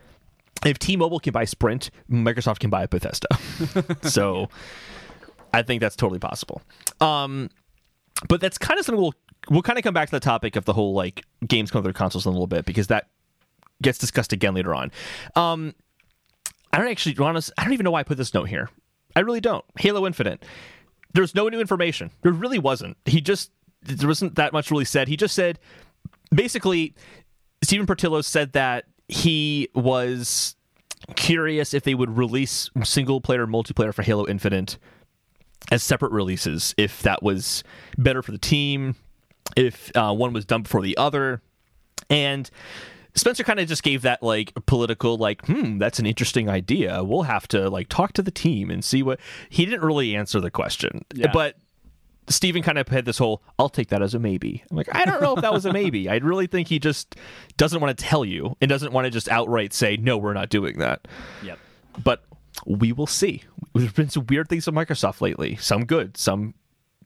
if T-Mobile can buy Sprint, Microsoft can buy Bethesda. [laughs] so [laughs] I think that's totally possible. Um, but that's kind of something we'll we'll kind of come back to the topic of the whole like games come their consoles in a little bit because that gets discussed again later on. Um, I don't actually, honest, I don't even know why I put this note here. I really don't. Halo Infinite. There's no new information. There really wasn't. He just there wasn't that much really said. He just said basically Stephen Totilo said that he was curious if they would release single player multiplayer for Halo Infinite as separate releases if that was better for the team if uh, one was done before the other and Spencer kind of just gave that like political like hmm that's an interesting idea we'll have to like talk to the team and see what he didn't really answer the question Yeah. but Stephen kind of had this whole I'll take that as a maybe. I'm like, I don't know if that was a maybe. [laughs] I really think he just doesn't want to tell you and doesn't want to just outright say, no, we're not doing that. Yep. But we will see. There's been some weird things with Microsoft lately. Some good, some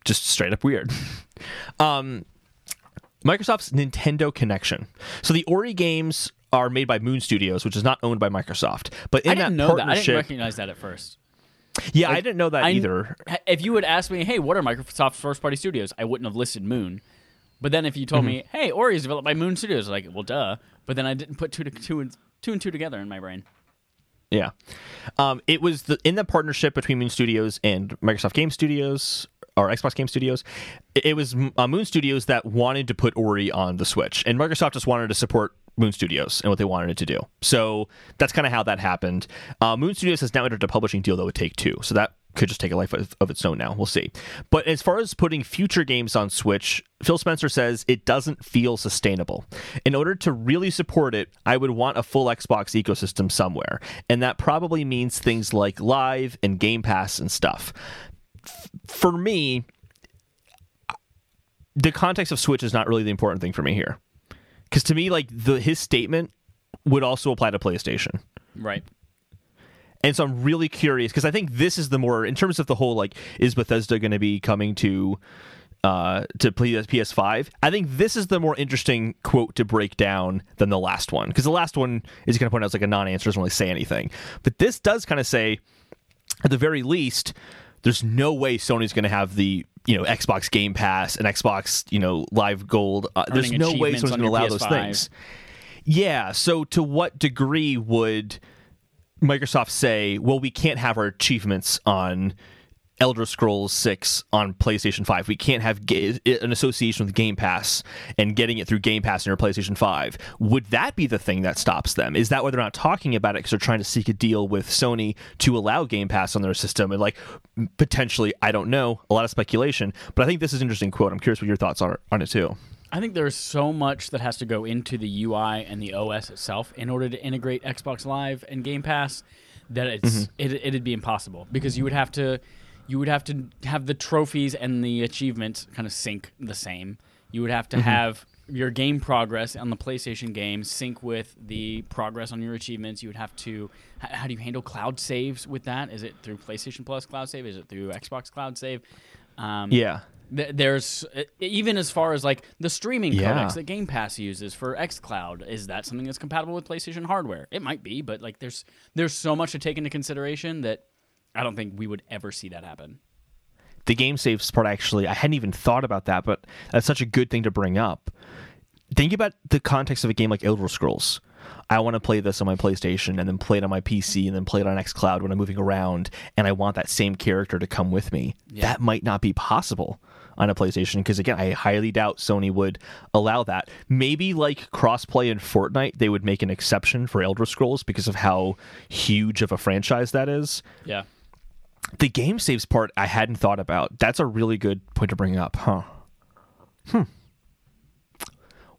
just straight up weird. [laughs] um, Microsoft's Nintendo Connection. So the Ori games are made by Moon Studios, which is not owned by Microsoft. But in I didn't that know that. I didn't recognize that at first. yeah, I didn't know that I- either. If you would ask me, hey, what are Microsoft's first party studios? I wouldn't have listed Moon. But then if you told me, Mm-hmm. hey, Ori is developed by Moon Studios, like, well, duh. But then I didn't put two to two and two and two together in my brain. Yeah. Um, it was the in the partnership between Moon Studios and Microsoft Game Studios or Xbox Game Studios. It, was uh, Moon Studios that wanted to put Ori on the Switch, and Microsoft just wanted to support Moon Studios and what they wanted it to do. So that's kind of how that happened. Uh, Moon Studios has now entered a publishing deal that would Take-Two, so that could just take a life of, of its own now. We'll see. But as far as putting future games on Switch, Phil Spencer says it doesn't feel sustainable. In order to really support it, I would want a full Xbox ecosystem somewhere. And that probably means things like Live and Game Pass and stuff. For me, the context of Switch is not really the important thing for me here. Because to me, like the his statement would also apply to PlayStation. Right. And so I'm really curious because I think this is the more in terms of the whole like is Bethesda going to be coming to uh to play PS5? I think this is the more interesting quote to break down than the last one because the last one is going to point out as like a non-answer doesn't really say anything, but this does kind of say at the very least there's no way Sony's going to have the you know Xbox Game Pass and Xbox you know Live Gold. Uh, there's no way Sony's going to allow those PS5. things. Yeah. So to what degree would Microsoft say, well, we can't have our achievements on Elder Scrolls 6 on PlayStation 5. We can't have ga- an association with Game Pass and getting it through Game Pass on your PlayStation 5. Would that be the thing that stops them? Is that why they're not talking about it because they're trying to seek a deal with Sony to allow Game Pass on their system? And like potentially, I don't know, a lot of speculation, but I think this is an interesting quote. I'm curious what your thoughts are on it too. I think there's so much that has to go into the UI and the OS itself in order to integrate Xbox Live and Game Pass that it's Mm-hmm. it, it'd be impossible because you would have to you would have to have the trophies and the achievements kind of sync the same. You would have to Mm-hmm. have your game progress on the PlayStation game sync with the progress on your achievements. You would have to h- how do you handle cloud saves with that? Is it through PlayStation Plus Cloud Save? Is it through Xbox Cloud Save? Um, Yeah. Th- There's uh, even as far as like the streaming Yeah. codecs that Game Pass uses for XCloud. Is that something that's compatible with PlayStation hardware? It might be, but like there's there's so much to take into consideration that I don't think we would ever see that happen. the game saves part actually. I hadn't even thought about that but that's such a good thing to bring up. Think about the context of a game like elder scrolls. I want to play this on my playstation and then play it on my pc and then play it on xcloud when i'm moving around and i want that same character to come with me. That might not be possible on a playstation because again i highly doubt sony would allow that. Maybe like crossplay in fortnite they would make an exception for elder scrolls because of how huge of a franchise that is. Yeah. The game saves part I hadn't thought about. That's a really good point to bring up, huh? Hmm.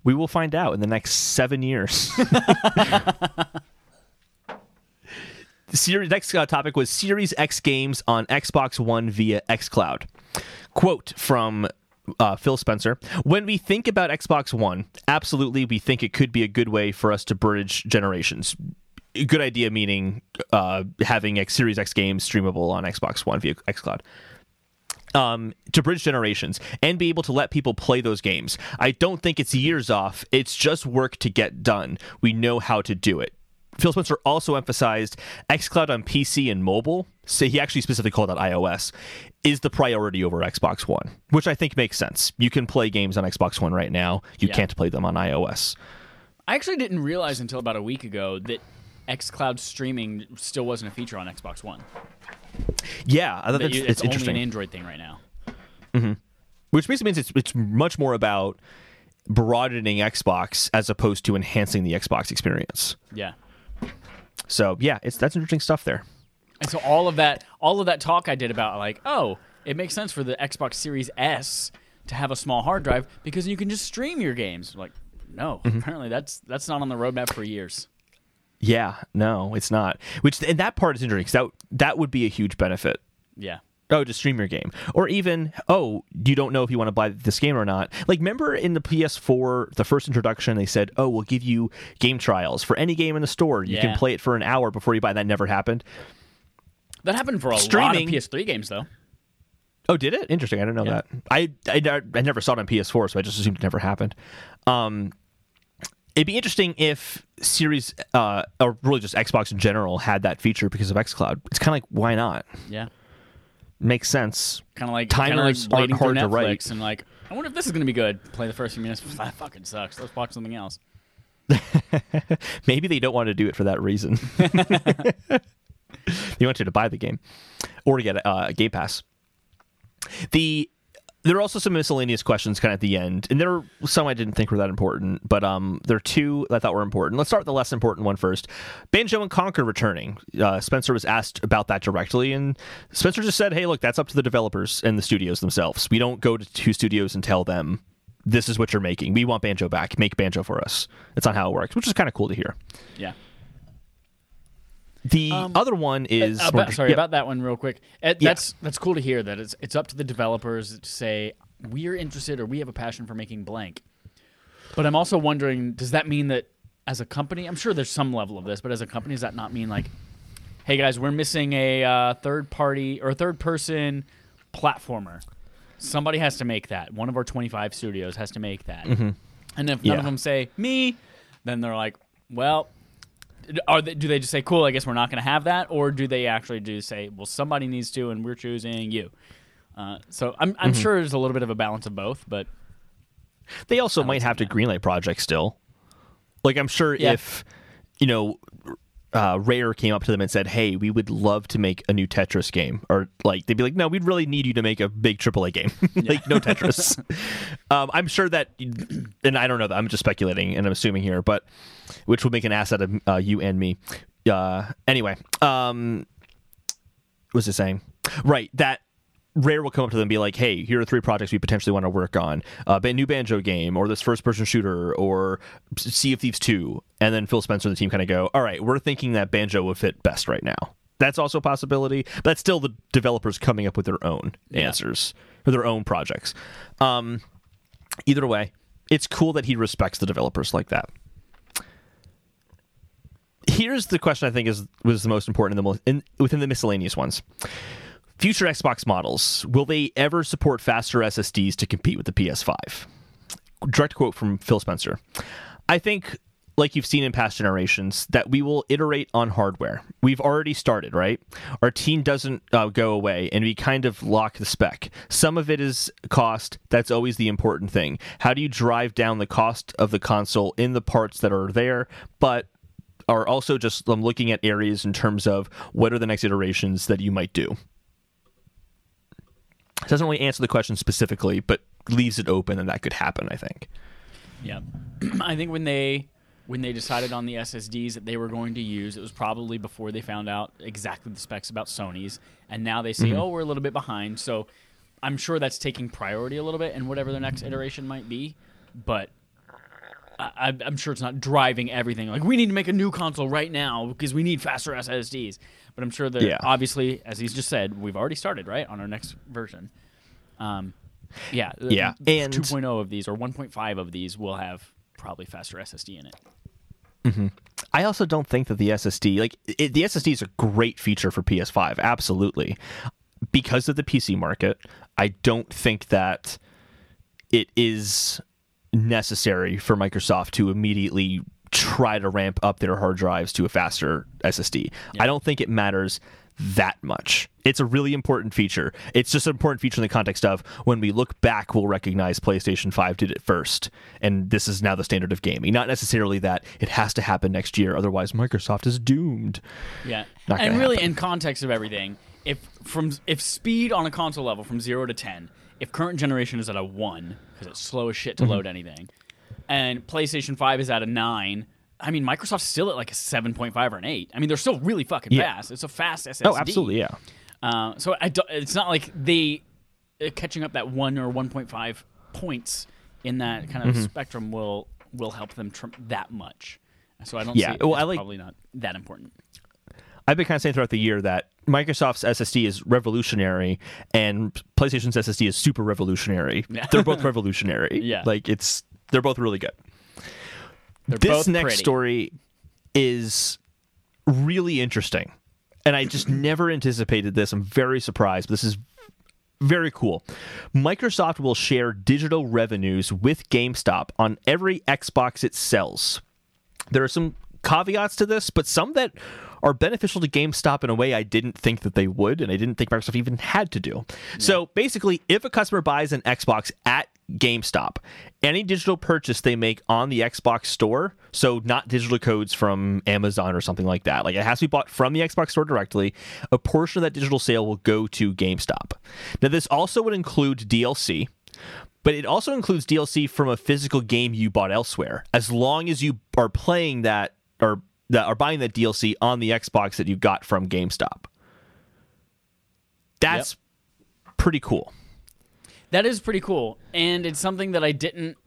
We will find out in the next seven years. [laughs] the series, next uh, topic was Series X games on Xbox One via xCloud. Quote from uh, Phil Spencer When we think about Xbox One, absolutely we think it could be a good way for us to bridge generations. Good idea, meaning uh, having X Series X games streamable on Xbox One via xCloud um, to bridge generations and be able to let people play those games. I don't think it's years off. It's just work to get done. We know how to do it. Phil Spencer also emphasized xCloud on PC and mobile. So he actually specifically called out iOS is the priority over Xbox One, which I think makes sense. You can play games on Xbox One right now. You Yeah. can't play them on iOS. I actually didn't realize until about a week ago that XCloud streaming still wasn't a feature on Xbox One. Yeah, I thought that's, you- it's it's only interesting. an Android thing right now. which basically means it's it's much more about broadening Xbox as opposed to enhancing the Xbox experience. Yeah. So yeah, it's that's interesting stuff there. And so all of that, all of that talk I did about like, oh, it makes sense for the Xbox Series S to have a small hard drive because you can just stream your games. Like, no, Mm-hmm. apparently that's that's not on the roadmap for years. Yeah, no, it's not. Which and that part is interesting that that would be a huge benefit. Yeah. Oh, to stream your game, or even oh, you don't know if you want to buy this game or not. Like, remember in the PS4, the first introduction, they said, "Oh, we'll give you game trials for any game in the store. You Yeah. can play it for an hour before you buy." That never happened. That happened for a Streaming- lot of PS3 games though. Oh, did it? Interesting. I didn't know Yeah. that. I, I I never saw it on PS4, so I just assumed it never happened. Um, it'd be interesting if Series, uh, or really just Xbox in general, had that feature because of XCloud. It's kind of like, why not? Yeah. Makes sense. Kind of like Timers like aren't hard to Netflix write. and like, I wonder if this is going to be good. Play the first few minutes. [laughs] That fucking sucks. Let's watch something else. [laughs] Maybe they don't want to do it for that reason. [laughs] they want you to buy the game or to get a uh, Game Pass. The there are also some miscellaneous questions kind of at the end, and there are some I didn't think were that important, but um, there are two that I thought were important. Let's start with the less important one first. Banjo and Conker returning. Uh, Spencer was asked about that directly, and Spencer just said, "Hey, look, that's up to the developers and the studios themselves. We don't go to two studios and tell them." This is what you're making. We want Banjo back. Make Banjo for us. That's not how it works, which is kind of cool to hear. Yeah. The other one is Uh, about- sorary yeah, about that one real quick. Uh, Yeah. That's that's cool to hear that it's it's up to the developers to say we're interested or we have a passion for making blank. But I'm also wondering, does that mean that as a company, I'm sure there's some level of this, but as a company, does that not mean like, hey guys, we're missing a uh, third party or a third person platformer. Somebody has to make that. One of our 25 studios has to make that. And if none Mm-hmm. Yeah. of them say me, then they're like, well, are they, do they just say cool i guess we're not going to have that or do they actually do say well somebody needs to and we're choosing you uh, so i'm, I'm Mm-hmm. sure there's a little bit of a balance of both but they also might have to greenlight projects still. Like I'm sure Yeah. if you know uh, Rare came up to them and said, "Hey, we would love to make a new Tetris game," or like they'd be like, "No, we'd really need you to make a big AAA game, [laughs] like no Tetris." [laughs] um, I'm sure that, and I don't know that I'm just speculating and I'm assuming here, but which would make an ass out of uh, you and me. Uh, anyway, um, what was it saying? Right, that Rare will come up to them and be like, "Hey, here are three projects we potentially want to work on: a ba- new banjo game, or this first-person shooter, or Sea of Thieves 2." And then Phil Spencer and the team kind of go, "All right, we're thinking that banjo would fit best right now." That's also a possibility, but that's still the developers coming up with their own Yeah. answers or their own projects. Um, either way, it's cool that he respects the developers like that. Here's the question I think is was the most important in the in, within the miscellaneous ones future Xbox models will they ever support faster SSDs to compete with the PS5? Direct quote from Phil Spencer. I think like you've seen in past generations, that we will iterate on hardware. We've already started, right? Our team doesn't uh, go away, and we kind of lock the spec. Some of it is cost. That's always the important thing. How do you drive down the cost of the console in the parts that are there, but are also just um, looking at areas in terms of what are the next iterations that you might do? It doesn't really answer the question specifically, but leaves it open, and that could happen, I think. Yeah. [clears throat] I think when they when they decided on the SSDs that they were going to use, it was probably before they found out exactly the specs about Sony's. And now they say, mm-hmm. oh, we're a little bit behind. So I'm sure that's taking priority a little bit in whatever their next iteration might be. But I, am sure it's not driving everything. Like, we need to make a new console right now because we need faster SSDs. But I'm sure that yeah. obviously, as he's just said, we've already started, right, on our next version. Um, yeah. Yeah. And 2.0 of these or 1.5 of these will have probably faster SSD in it. Mm-hmm. I also don't think that the SSD, like it, the SSD, is a great feature for PS5. Absolutely, because of the PC market. I don't think that it is necessary for Microsoft to immediately try to ramp up their hard drives to a faster SSD. Yeah. I don't think it matters that much. It's a really important feature. It's just an important feature in the context of when we look back, we'll recognize PlayStation 5 did it first. And this is now the standard of gaming. Not necessarily that it has to happen next year, otherwise, Microsoft is doomed. Yeah. and really, happen. in context of everything, if from if speed on a console level from zero to 10, if current generation is at a one, because it's slow as shit to mm-hmm. load anything, and PlayStation 5 is at a nine, I mean, Microsoft's still at like a 7.5 or an 8. I mean, they're still really fucking yeah. fast. It's a fast SSD. Oh, absolutely, yeah. Uh, so it's not like they uh, catching up that 1 or 1.5 points in that kind of mm-hmm. spectrum will will help them tr- that much. So I don't yeah, see well, I like, probably not that important. I've been kind of saying throughout the year that Microsoft's SSD is revolutionary and PlayStation's SSD is super revolutionary. Yeah. They're both [laughs] revolutionary. yeah. Like it's they're both really good. They're this next pretty. story is really interesting. And I just [clears throat] never anticipated this. I'm very surprised. This is very cool. Microsoft will share digital revenues with GameStop on every Xbox it sells. There are some caveats to this, but some that are beneficial to GameStop in a way I didn't think that they would, and I didn't think Microsoft even had to do. So basically, if a customer buys an Xbox at GameStop, any digital purchase they make on the Xbox store, so not digital codes from Amazon or something like that, like it has to be bought from the Xbox store directly, a portion of that digital sale will go to GameStop. Now, this also would include DLC, but it also includes DLC from a physical game you bought elsewhere, as long as you are playing that or that are buying that DLC on the Xbox that you got from GameStop. That's yep. pretty cool. That is pretty cool, and it's something that I didn't.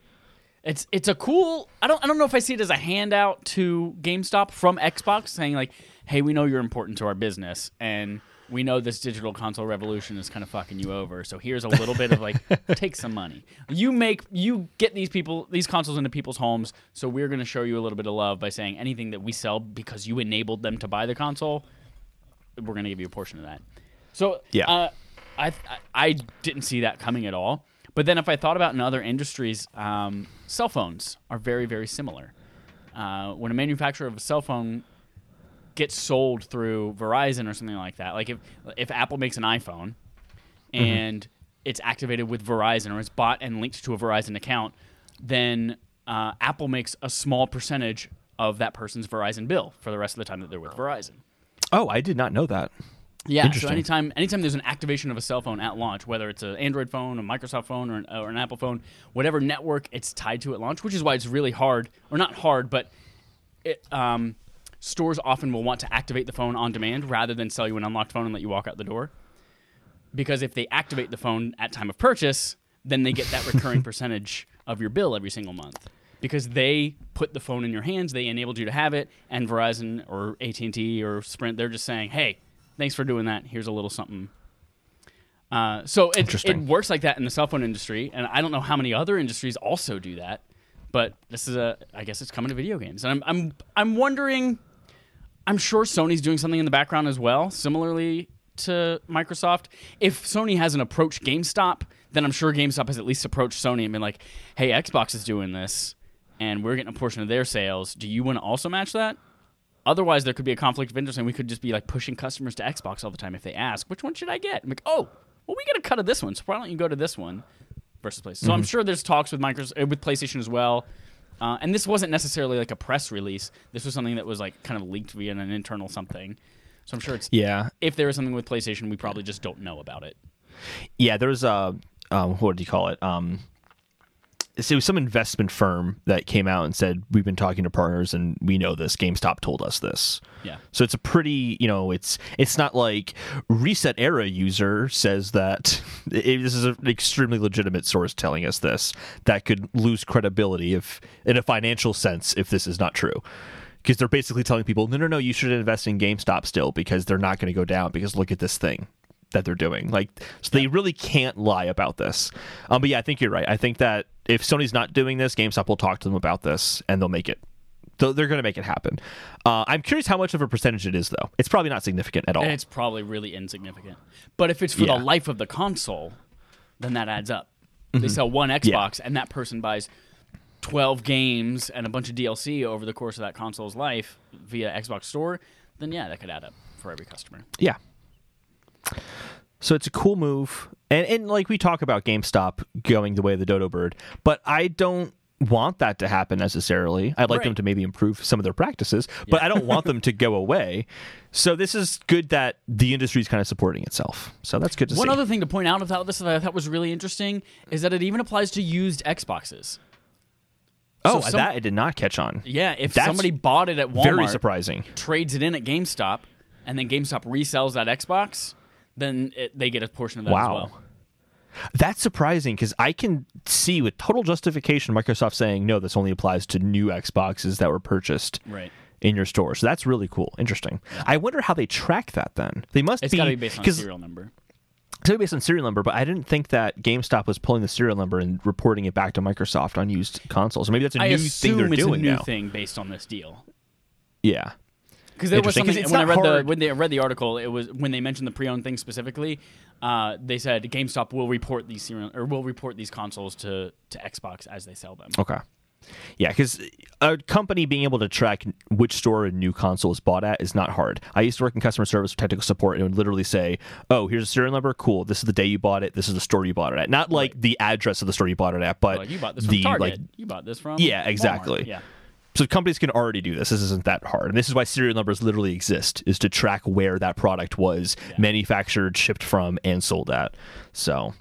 It's it's a cool. I don't I don't know if I see it as a handout to GameStop from Xbox saying like, "Hey, we know you're important to our business, and we know this digital console revolution is kind of fucking you over. So here's a little bit of like, [laughs] take some money. You make you get these people these consoles into people's homes. So we're going to show you a little bit of love by saying anything that we sell because you enabled them to buy the console, we're going to give you a portion of that. So yeah, uh, I I didn't see that coming at all. But then if I thought about in other industries, um, cell phones are very very similar. Uh, when a manufacturer of a cell phone gets sold through Verizon or something like that. Like if if Apple makes an iPhone mm-hmm. and mm-hmm. it's activated with Verizon or it's bought and linked to a Verizon account, then uh, Apple makes a small percentage of that person's Verizon bill for the rest of the time that they're with Verizon. Oh, I did not know that. Yeah, so anytime anytime there's an activation of a cell phone at launch, whether it's an Android phone, a Microsoft phone, or an, or an Apple phone, whatever network it's tied to at launch, which is why it's really hard, or not hard, but it, um, stores often will want to activate the phone on demand rather than sell you an unlocked phone and let you walk out the door. Because if they activate the phone at time of purchase, then they get that recurring [laughs] percentage of your bill every single month. Because they put the phone in your hands, they enabled you to have it, and Verizon or AT and T or Sprint, they're just saying, "Hey, thanks for doing that. Here's a little something." Uh, so it, it works like that in the cell phone industry, and I don't know how many other industries also do that. But this is a, I guess it's coming to video games, and I'm, I'm, I'm wondering I'm sure Sony's doing something in the background as well, similarly to Microsoft. If Sony hasn't approached GameStop, then I'm sure GameStop has at least approached Sony and been like, "Hey, Xbox is doing this, and we're getting a portion of their sales. Do you want to also match that?" Otherwise, there could be a conflict of interest, and we could just be like pushing customers to Xbox all the time if they ask, "Which one should I get?" I'm like, "Oh, well, we get a cut of this one, so why don't you go to this one?" Versus PlayStation. So I'm sure there's talks with Microsoft uh, with PlayStation as well. Uh, and this wasn't necessarily like a press release. This was something that was like kind of leaked via an internal something. So I'm sure it's Yeah, if there is something with PlayStation, we probably just don't know about it. yeah. There's a um, what do you call it? Um, it was some investment firm that came out and said we've been talking to partners and we know this. GameStop told us this. Yeah. So it's a pretty, you know, it's it's not like ResetEra user says that [laughs] it, this is an extremely legitimate source telling us this that could lose credibility if in a financial sense if this is not true. Because they're basically telling people, no, no, no, you should invest in GameStop still because they're not going to go down because look at this thing that they're doing. Like, so they really can't lie about this. Um, but yeah, I think you're right. I think that if Sony's not doing this, GameStop will talk to them about this and they'll make it. They're going to make it happen. Uh, I'm curious how much of a percentage it is, though. It's probably not significant at all. And it's probably really insignificant. But if it's for Yeah. the life of the console, then that adds up. Mm-hmm. They sell one Xbox, and that person buys 12 games and a bunch of DLC over the course of that console's life via Xbox Store, then yeah, that could add up for every customer. Yeah. So it's a cool move. And and like we talk about GameStop going the way of the dodo bird, but I don't want that to happen necessarily. I'd like Right. them to maybe improve some of their practices, but I don't want them [laughs] to go away. So this is good that the industry is kind of supporting itself. So that's good to One see. One other thing to point out about this that I thought was really interesting is that it even applies to used Xboxes. oh, so some- that I did not catch on. Yeah, if That's somebody bought it at Walmart, Very surprising. trades it in at GameStop, and then GameStop resells that Xbox, then it, they get a portion of that as well. That's surprising because I can see with total justification Microsoft saying no, this only applies to new Xboxes that were purchased Right. in your store. So that's really cool, interesting. I wonder how they track that. Then they must It's be got to be based on serial number. it's gotta be based on serial number. But I didn't think that GameStop was pulling the serial number and reporting it back to Microsoft on used consoles. Maybe that's a I new thing they're it's doing a new now. thing based on this deal. Yeah, Because there was something it's when I not read the when they read the article, it was when they mentioned the pre-owned thing specifically. Uh, they said GameStop will report these serial or will report these consoles to to Xbox as they sell them. Okay. Yeah, because a company being able to track which store a new console is bought at is not hard. I used to work in customer service or technical support and it would literally say, oh, here's a serial number. Cool. This is the day you bought it. This is the store you bought it at. Not like the address of the store you bought it at, but Like you bought this from the, Target. like, you bought this from Yeah, Walmart. exactly. Yeah. So companies can already do this. This isn't that hard. And this is why serial numbers literally exist, is to track where that product was manufactured, shipped from, and sold at. So,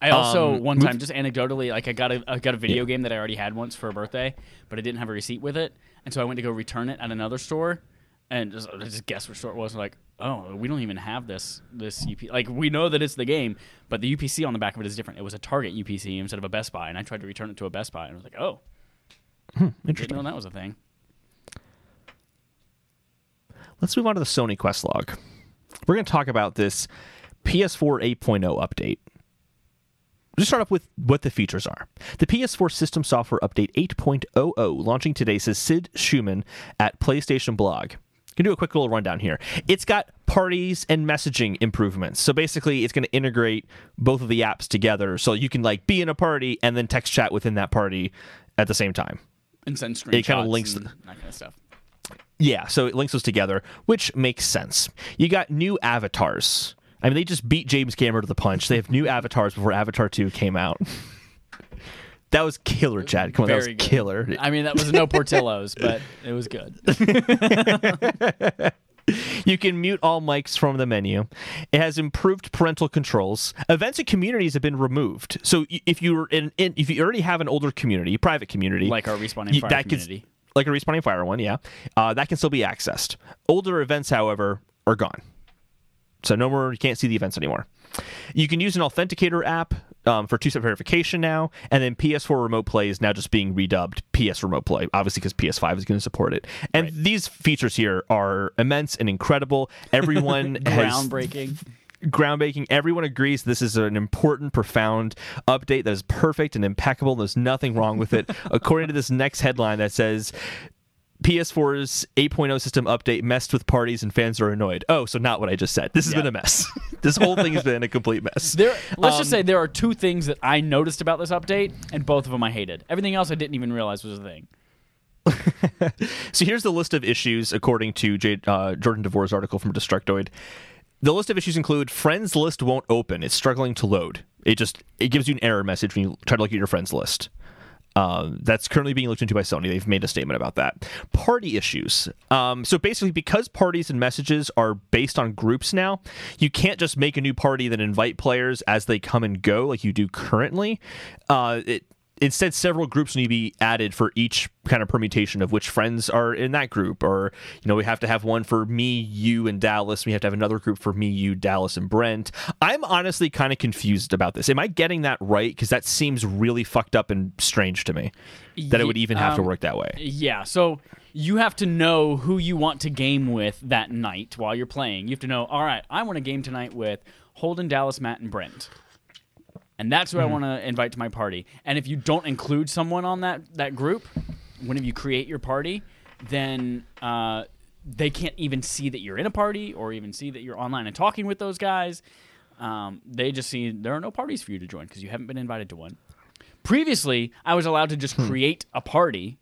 I also Um, one time, just anecdotally, like I got a I got a video game that I already had once for a birthday, but I didn't have a receipt with it, and so I went to go return it at another store, and just, I just guessed which store it was. like, oh, we don't even have this this UP. Like we know that it's the game, but the UPC on the back of it is different. It was a Target UPC instead of a Best Buy, and I tried to return it to a Best Buy, and I was like, oh, Hmm, didn't interesting. know that was a thing. Let's move on to the Sony Quest log. We're going to talk about this PS4 8.0 update. Just start off with what the features are. The PS4 System Software Update 8.00 launching today says Sid Shuman at PlayStation Blog. Can do a quick little rundown here. It's got parties and messaging improvements. So basically, it's going to integrate both of the apps together, so you can like be in a party and then text chat within that party at the same time. And send screenshots. kinda links and that kind of stuff. Yeah, so it links those together, which makes sense. You got new avatars. I mean, they just beat James Cameron to the punch. They have new avatars before Avatar 2 came out. [laughs] that was killer, Chad. Come on, that was good. killer. I mean, that was no Portillo's, but it was good. [laughs] [laughs] You can mute all mics from the menu. It has improved parental controls. Events and communities have been removed. So if you're in, in if you already have an older community, private community, Like our Respawn Aim Fire that can- community. like a Respawn Aim Fire one, yeah, uh, that can still be accessed. Older events, however, are gone. So no more. You can't see the events anymore. You can use an authenticator app um, for two-step verification now, and then PS4 Remote Play is now just being redubbed PS Remote Play, obviously because PS5 is going to support it. And these features here are immense and incredible. Everyone [laughs] has Groundbreaking. groundbreaking. Everyone agrees this is an important, profound update that is perfect and impeccable. There's nothing wrong with it. [laughs] According to this next headline that says PS4's 8.0 system update messed with parties and fans are annoyed. Oh, so not what I just said. This has Yeah. been a mess. [laughs] this whole thing has been a complete mess. There, let's just Um, say there are two things that I noticed about this update, and both of them I hated. Everything else I didn't even realize was a thing. [laughs] So here's the list of issues according to J- uh, Jordan DeVore's article from Destructoid. The list of issues include friends list won't open. It's struggling to load. It just it gives you an error message when you try to look at your friends list. Um, that's currently being looked into by Sony. They've made a statement about that. Party issues. Um, so basically, because parties and messages are based on groups now, you can't just make a new party that invite players as they come and go like you do currently. Uh, it, instead, several groups need to be added for each kind of permutation of which friends are in that group. Or, you know, we have to have one for me, you, and Dallas. We have to have another group for me, you, Dallas, and Brent. I'm honestly kind of confused about this. Am I getting that right? Because that seems really fucked up and strange to me that it would even have to Um, work that way. Yeah, so you have to know who you want to game with that night while you're playing. You have to know, all right, I want to game tonight with Holden, Dallas, Matt, and Brent. And that's who I want to invite to my party. And if you don't include someone on that, that group, whenever you create your party, then uh, they can't even see that you're in a party or even see that you're online and talking with those guys. Um, they just see there are no parties for you to join because you haven't been invited to one. Previously, I was allowed to just create a party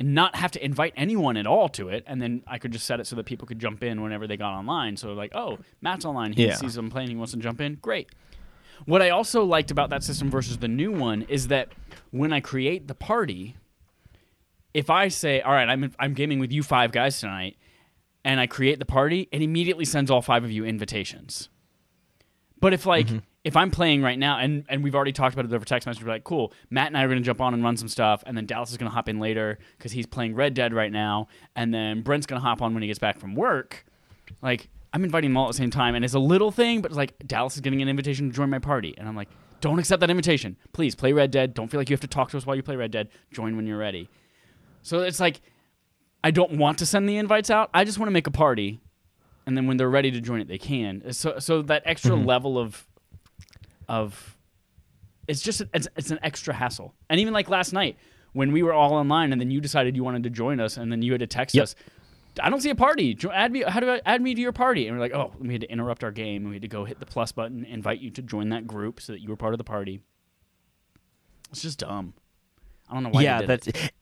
and not have to invite anyone at all to it, and then I could just set it so that people could jump in whenever they got online. So like, oh, Matt's online, he Yeah. sees I'm playing, he wants to jump in, great. What I also liked about that system versus the new one is that when I create the party, if I say, all right, I'm I'm gaming with you five guys tonight, and I create the party, it immediately sends all five of you invitations. But if like mm-hmm. if I'm playing right now and and we've already talked about it over text message, we're like, cool, Matt and I are gonna jump on and run some stuff, and then Dallas is gonna hop in later because he's playing Red Dead right now, and then Brent's gonna hop on when he gets back from work. Like I'm inviting them all at the same time, and it's a little thing, but it's like Dallas is getting an invitation to join my party, and I'm like, don't accept that invitation. Please play Red Dead. Don't feel like you have to talk to us while you play Red Dead. Join when you're ready. So it's like I don't want to send the invites out. I just want to make a party, and then when they're ready to join it, they can. So so that extra mm-hmm. level of of it's just it's, it's an extra hassle. And even like last night when we were all online, and then you decided you wanted to join us, and then you had to text Yep. us. I don't see a party. Add me. How do I add me to your party? And we're like, oh, we had to interrupt our game, we had to go hit the plus button, invite you to join that group so that you were part of the party. It's just dumb. I don't know why. yeah, did that's it.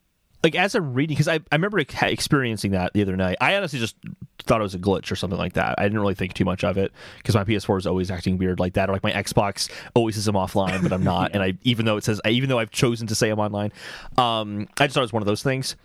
like as I'm reading because I, I remember experiencing that the other night. I honestly just thought it was a glitch or something like that. I didn't really think too much of it because my PS4 is always acting weird like that, or like my Xbox always says I'm offline, but I'm [laughs] not. And I even though it says even though I've chosen to say I'm online, um, I just thought it was one of those things.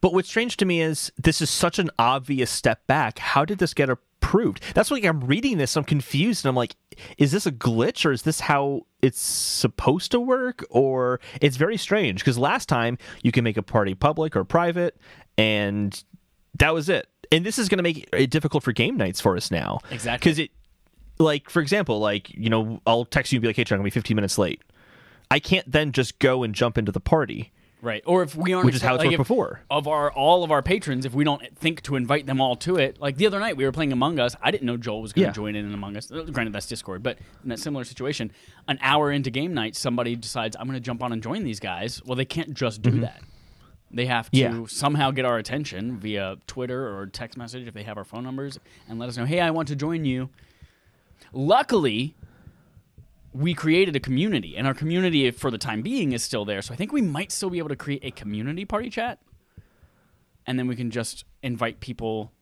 But what's strange to me is this is such an obvious step back. How did this get approved? That's why I'm reading this. I'm confused, and I'm like, is this a glitch or is this how it's supposed to work? Or it's very strange because last time you can make a party public or private, and that was it. And this is going to make it difficult for game nights for us now. Exactly. Because it, like, for example, like, you know, I'll text you and be like, hey, Chuck, I'm going to be 15 minutes late. I can't then just go and jump into the party, Right. Or if we aren't which is how it's like worked if- before. Of our all of our patrons, if we don't think to invite them all to it, like the other night we were playing Among Us. I didn't know Joel was going to Yeah. join in in Among Us. Uh, Granted, that's Discord, but in that similar situation, an hour into game night, somebody decides I'm going to jump on and join these guys. Well, they can't just do that. They have to Mm-hmm. Yeah. somehow get our attention via Twitter or text message if they have our phone numbers and let us know, hey, I want to join you. Luckily, we created a community, and our community, for the time being, is still there. So I think we might still be able to create a community party chat, and then we can just invite people,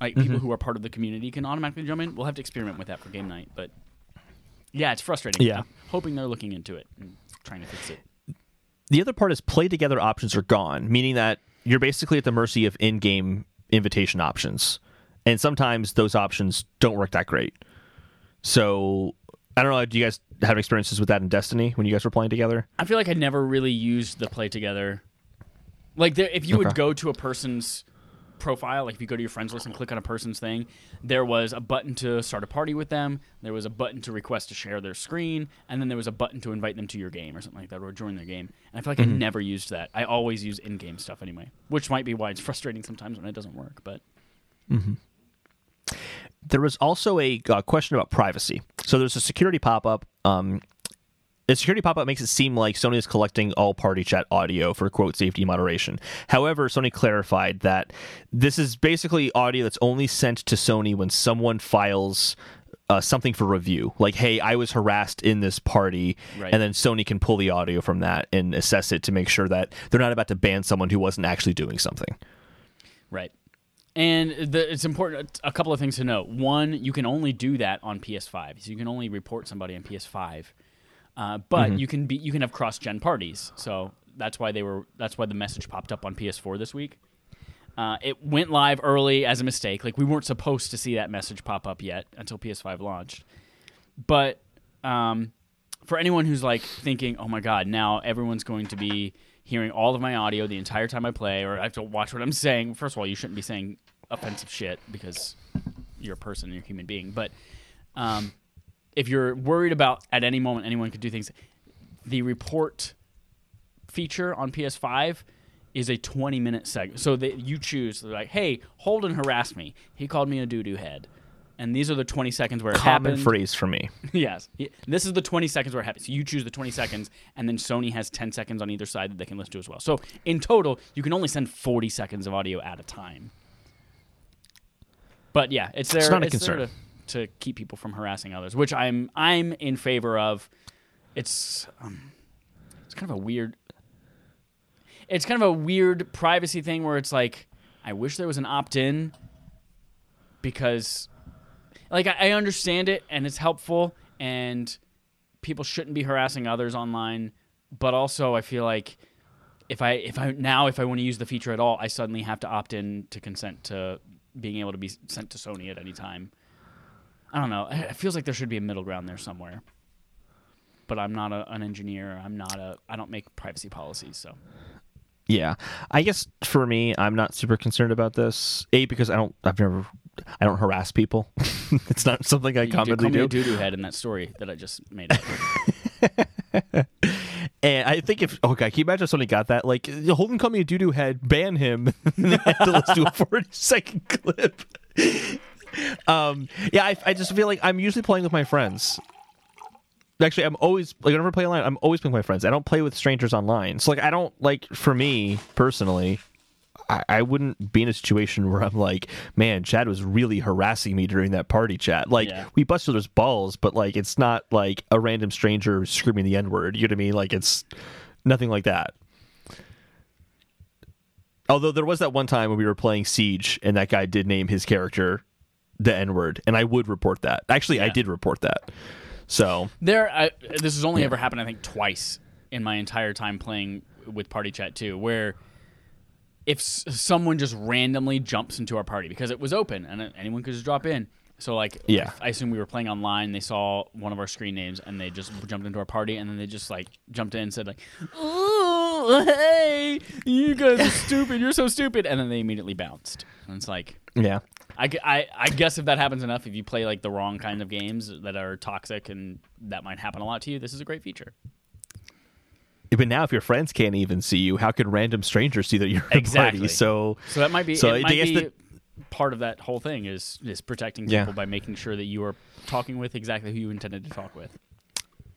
like Mm-hmm. people who are part of the community, can automatically jump in. We'll have to experiment with that for game night, but yeah, it's frustrating. Yeah. I'm hoping they're looking into it and trying to fix it. the other part is play together options are gone, meaning that you're basically at the mercy of in-game invitation options, and sometimes those options don't work that great. So I don't know. Do you guys have experiences with that in Destiny when you guys were playing together? I feel like I never really used the play together. Like there, if you would go to a person's profile, like if you go to your friends list and click on a person's thing, there was a button to start a party with them. There was a button to request to share their screen, and then there was a button to invite them to your game or something like that, or join their game. And I feel like I mm-hmm. never used that. I always use in-game stuff anyway, which might be why it's [laughs] frustrating sometimes when it doesn't work. But There There was also a uh, question about privacy. So there's a security pop up. Um, The security pop up makes it seem like Sony is collecting all party chat audio for quote safety moderation. However, Sony clarified that this is basically audio that's only sent to Sony when someone files uh, something for review, like "Hey, I was harassed in this party," Right. and then Sony can pull the audio from that and assess it to make sure that they're not about to ban someone who wasn't actually doing something. Right. And the, it's important. A couple of things to note. One, you can only do that on PS5. So you can only report somebody on PS5, uh, but you can be you can have cross-gen parties. So that's why they were. That's why the message popped up on PS4 this week. Uh, it went live early as a mistake. Like we weren't supposed to see that message pop up yet until PS5 launched. But um, for anyone who's like thinking, "Oh my god, now everyone's going to be hearing all of my audio the entire time I play, or I have to watch what I'm saying." First of all, you shouldn't be saying offensive shit because you're a person, you're a human being. But um, if you're worried about at any moment anyone could do things, the report feature on PS5 is a 20 minute segment. So that you choose, like, hey, Holden harassed me. He called me a doo doo head. And these are the 20 seconds where it Common happened. phrase for me. [laughs] yes. This is the 20 seconds where it happens. You choose the 20 seconds, and then Sony has 10 seconds on either side that they can listen to as well. So in total, you can only send 40 seconds of audio at a time. But yeah, it's there, It's not a there concern. to, to keep people from harassing others, which I'm I'm in favor of. It's um, it's kind of a weird. It's kind of a weird privacy thing where it's like, I wish there was an opt-in because like I, I understand it and it's helpful and people shouldn't be harassing others online but also i feel like if i if i now if i want to use the feature at all i suddenly have to opt in to consent to being able to be sent to sony at any time. I don't know. It feels like there should be a middle ground there somewhere. But i'm not a, an engineer. I'm not a i don't make privacy policies so. Yeah, I guess for me, I'm not super concerned about this. A because I don't, I've never, I don't harass people. [laughs] it's not something I you call commonly me do. a doo-doo head in that story that i just made up [laughs] And I think if okay, can you imagine if somebody got that? Like Holden called me a doo doo head, ban him, [laughs] and to listen to a forty second clip. Um, yeah, I, I just feel like I'm usually playing with my friends. Actually, I'm always like whenever I play online, I'm always playing with my friends. I don't play with strangers online. So like I don't like for me personally, I, I wouldn't be in a situation [laughs] where I'm like, man, Chad was really harassing me during that party chat. Like Yeah. we bust each other's balls, but like it's not like a random stranger screaming the N word. You know what I mean? Like it's nothing like that. Although there was that one time when we were playing Siege and that guy did name his character the N word, and I would report that. Actually, I did report that. So There, I, this has only ever happened, I think, twice in my entire time playing with Party Chat too, where if s- someone just randomly jumps into our party because it was open and uh, anyone could just drop in. So like, Yeah. I assume we were playing online. They saw one of our screen names and they just jumped into our party and then they just like jumped in and said like, "Oh, [laughs] hey, you guys are stupid. You're so stupid," and then they immediately bounced. And it's like, yeah, I, gu- I, I guess if that happens enough, if you play like the wrong kind of games that are toxic and that might happen a lot to you, this is a great feature. But now if your friends can't even see you, how could random strangers see that you're at a Exactly. party? So So that might be So I guess be that- part of that whole thing is is protecting Yeah. people by making sure that you are talking with exactly who you intended to talk with.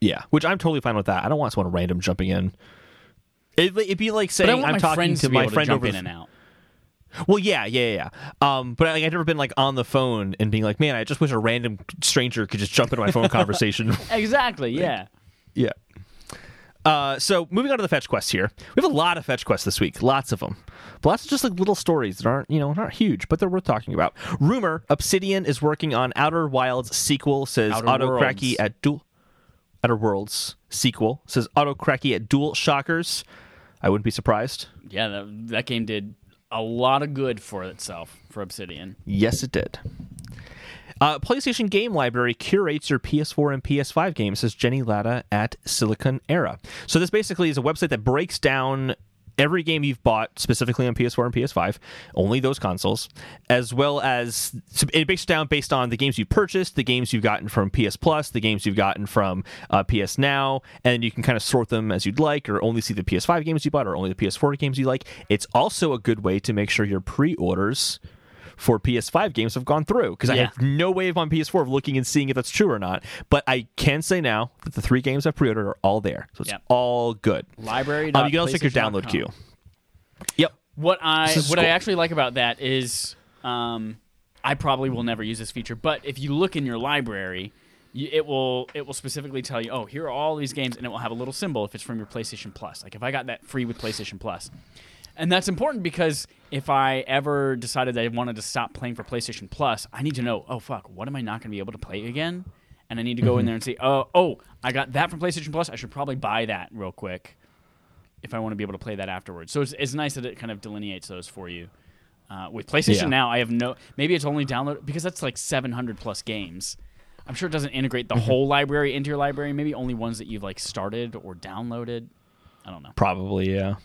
Yeah, which I'm totally fine with that. I don't want someone random jumping in. It, it'd be like saying I'm talking to to my friend over. in the- and out. well, yeah, yeah, yeah. yeah. Um, but like, I've never been like on the phone and being like, "Man, I just wish a random stranger could just jump into my phone [laughs] conversation." Exactly. Yeah. yeah. Uh, so moving on to the fetch quests here, we have a lot of fetch quests this week, lots of them. But lots of just like little stories that aren't, you know, not huge, but they're worth talking about. Rumor: Obsidian is working on Outer Wilds sequel. Says Outer Otto Kratky at Dual Outer Worlds sequel. Says Otto Kratky at Dual Shockers. I wouldn't be surprised. Yeah. That, that game did a lot of good for itself for Obsidian. Yes, it did. Uh, PlayStation Game Library curates your PS4 and PS5 games, says Jenni Lada at Siliconera. So this basically is a website that breaks down every game you've bought specifically on PS4 and PS5, only those consoles, as well as it breaks down based on the games you purchased, the games you've gotten from PS Plus, the games you've gotten from uh, PS Now, and you can kind of sort them as you'd like, or only see the PS5 games you bought, or only the PS4 games you like. It's also a good way to make sure your pre-orders for PS5 games have gone through because I have no way of on PS4 of looking and seeing if that's true or not. But I can say now that the three games I pre-ordered are all there, so it's Yep. all good. Library. Um, you can also check your download queue. Yep. What I what I actually like about that is, um, I probably will never use this feature, but if you look in your library, it will it will specifically tell you, oh, here are all these games, and it will have a little symbol if it's from your PlayStation Plus. Like if I got that free with PlayStation Plus, and that's important because if I ever decided that I wanted to stop playing for PlayStation Plus, I need to know, oh fuck, what am I not going to be able to play again? And I need to go in there and say, oh, oh, I got that from PlayStation Plus. I should probably buy that real quick if I want to be able to play that afterwards. So it's, it's nice that it kind of delineates those for you. Uh, with PlayStation Yeah. now, I have no. Maybe it's only download because that's like 700 plus games. I'm sure it doesn't integrate the whole library into your library. Maybe only ones that you've like started or downloaded. I don't know. Probably, yeah.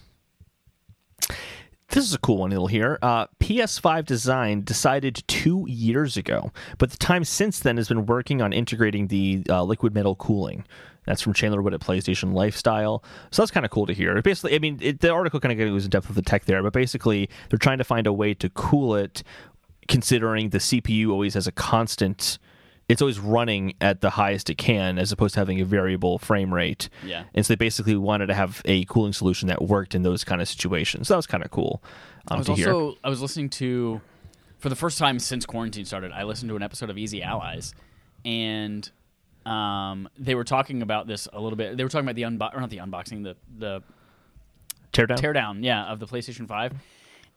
This is a cool one, little here. Uh, PS5 design decided two years ago, but the time since then has been working on integrating the uh, liquid metal cooling. That's from Chandler Wood at PlayStation Lifestyle. So that's kind of cool to hear. Basically, I mean, it, the article kind of goes in depth with the tech there, but basically, they're trying to find a way to cool it, considering the CPU always has a constant. It's always running at the highest it can, as opposed to having a variable frame rate. Yeah. And so they basically wanted to have a cooling solution that worked in those kind of situations. So that was kind of cool um, I was to hear. also I was listening to for the first time since quarantine started. I listened to an episode of Easy Allies, and um, they were talking about this a little bit. They were talking about the unbo- or not the unboxing, the the Teardown. teardown, yeah, of the PlayStation Five.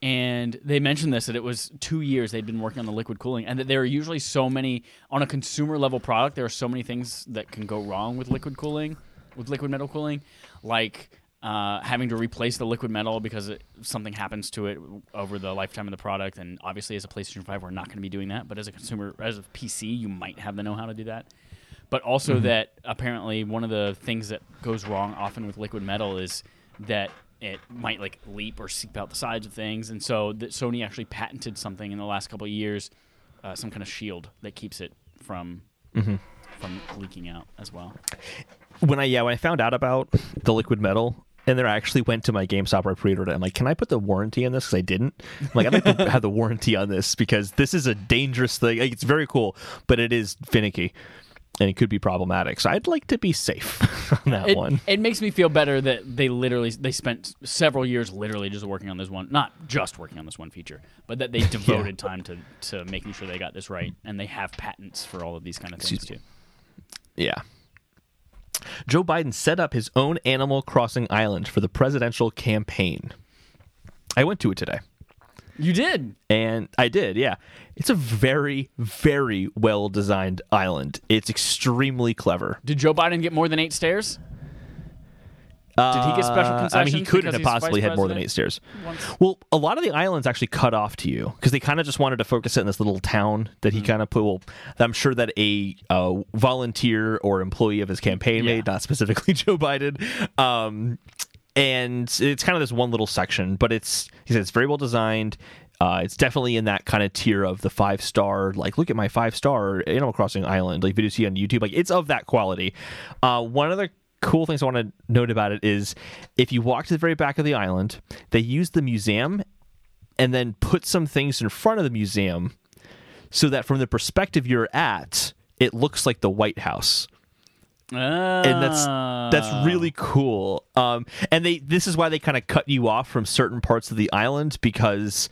And they mentioned this that it was two years they'd been working on the liquid cooling, and that there are usually so many on a consumer level product. There are so many things that can go wrong with liquid cooling, with liquid metal cooling, like uh, having to replace the liquid metal because it, something happens to it over the lifetime of the product. And obviously, as a PlayStation Five, we're not going to be doing that. But as a consumer, as a PC, you might have the know how to do that. But also that apparently one of the things that goes wrong often with liquid metal is that it might like leap or seep out the sides of things, and so that Sony actually patented something in the last couple of years, uh, some kind of shield that keeps it from from leaking out as well. when I yeah when I found out about the liquid metal. And then I actually went to my GameStop where I pre-ordered it. I'm like, can I put the warranty on this? Because I didn't. I'm like, I'd like to [laughs] have the warranty on this because this is a dangerous thing. Like, it's very cool, but it is finicky, and it could be problematic. So I'd like to be safe [laughs] on that It, one. it makes me feel better that they literally they spent several years literally just working on this one, not just working on this one feature, but that they [laughs] devoted time to to making sure they got this right, and they have patents for all of these kind of things Excuse too. Yeah. Joe Biden set up his own Animal Crossing island for the presidential campaign. I went to it today. You did. And I did, yeah. It's a very, very well designed island. It's extremely clever. Did Joe Biden get more than eight stairs? Did he get special Uh, concessions? I mean, he couldn't have possibly had more than eight stairs. Once- Well, a lot of the islands actually cut off to you because they kind of just wanted to focus it in this little town that Mm-hmm. he kind of put. Well, I'm sure that a uh, volunteer or employee of his campaign Yeah. made, not specifically [laughs] Joe Biden. Um, and it's kind of this one little section, but it's he said it's very well designed. Uh, it's definitely in that kind of tier of the five star, like look at my five star Animal Crossing island, like video you see on YouTube. Like it's of that quality. Uh, one of the cool things I want to note about it is if you walk to the very back of the island, they use the museum and then put some things in front of the museum so that from the perspective you're at, it looks like the White House and that's that's Ah. really cool. Um, and they this is why they kind of cut you off from certain parts of the island because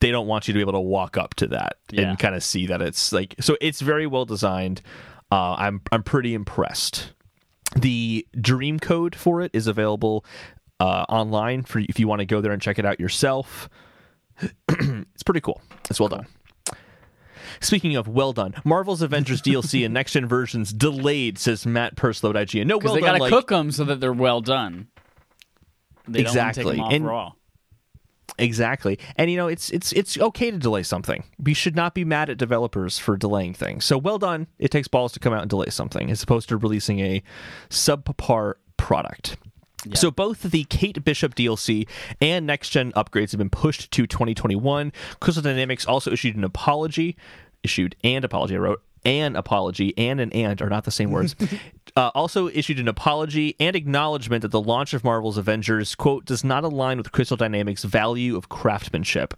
they don't want you to be able to walk up to that Yeah. and kind of see that it's like so it's very well designed. Uh, I'm I'm pretty impressed. The dream code for it is available uh, online for if you want to go there and check it out yourself. [clears throat] it's pretty cool. It's well done. Speaking of well done, Marvel's Avengers DLC and [laughs] next gen versions delayed, says Matt Purslow at IGN. No, because well they done. got to like, cook them so that they're well done. They Exactly. take them off And- raw. Exactly. And you know, it's it's it's okay to delay something. We should not be mad at developers for delaying things. So well done. It takes balls to come out and delay something as opposed to releasing a subpar product. So both the Kate Bishop DLC and next gen upgrades have been pushed to 2021. Crystal Dynamics also issued an apology, issued and apology. I wrote an apology and an and are not the same words. [laughs] uh, also issued an apology and acknowledgement that the launch of Marvel's Avengers quote does not align with Crystal Dynamics' value of craftsmanship.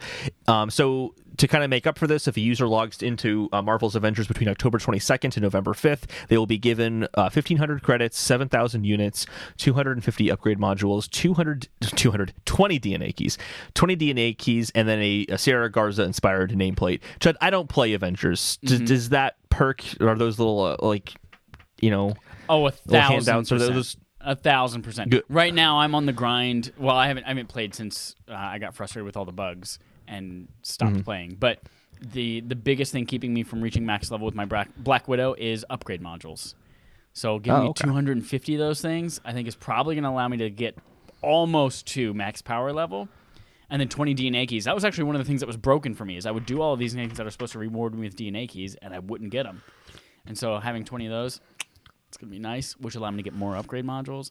Um, so to kind of make up for this, if a user logs into uh, Marvel's Avengers between October 22nd to November 5th, they will be given uh, 1,500 credits, 7,000 units, 250 upgrade modules, 200, 220 DNA keys, 20 DNA keys, and then a, a Sierra Garza inspired nameplate. Chud, I don't play Avengers. Does, Mm-hmm. does that perk, or are those little, uh, like, you know, Oh, a thousand handouts? Those A thousand percent. Good. Right now, I'm on the grind. Well, I haven't I haven't played since uh, I got frustrated with all the bugs and stopped Mm-hmm. playing. But the the biggest thing keeping me from reaching max level with my Black, Black Widow is upgrade modules. So giving Oh, me okay. 250 of those things, I think is probably going to allow me to get almost to max power level. And then 20 DNA keys. That was actually one of the things that was broken for me. Is I would do all of these things that are supposed to reward me with DNA keys, and I wouldn't get them. And so having 20 of those, it's gonna be nice, which allow me to get more upgrade modules.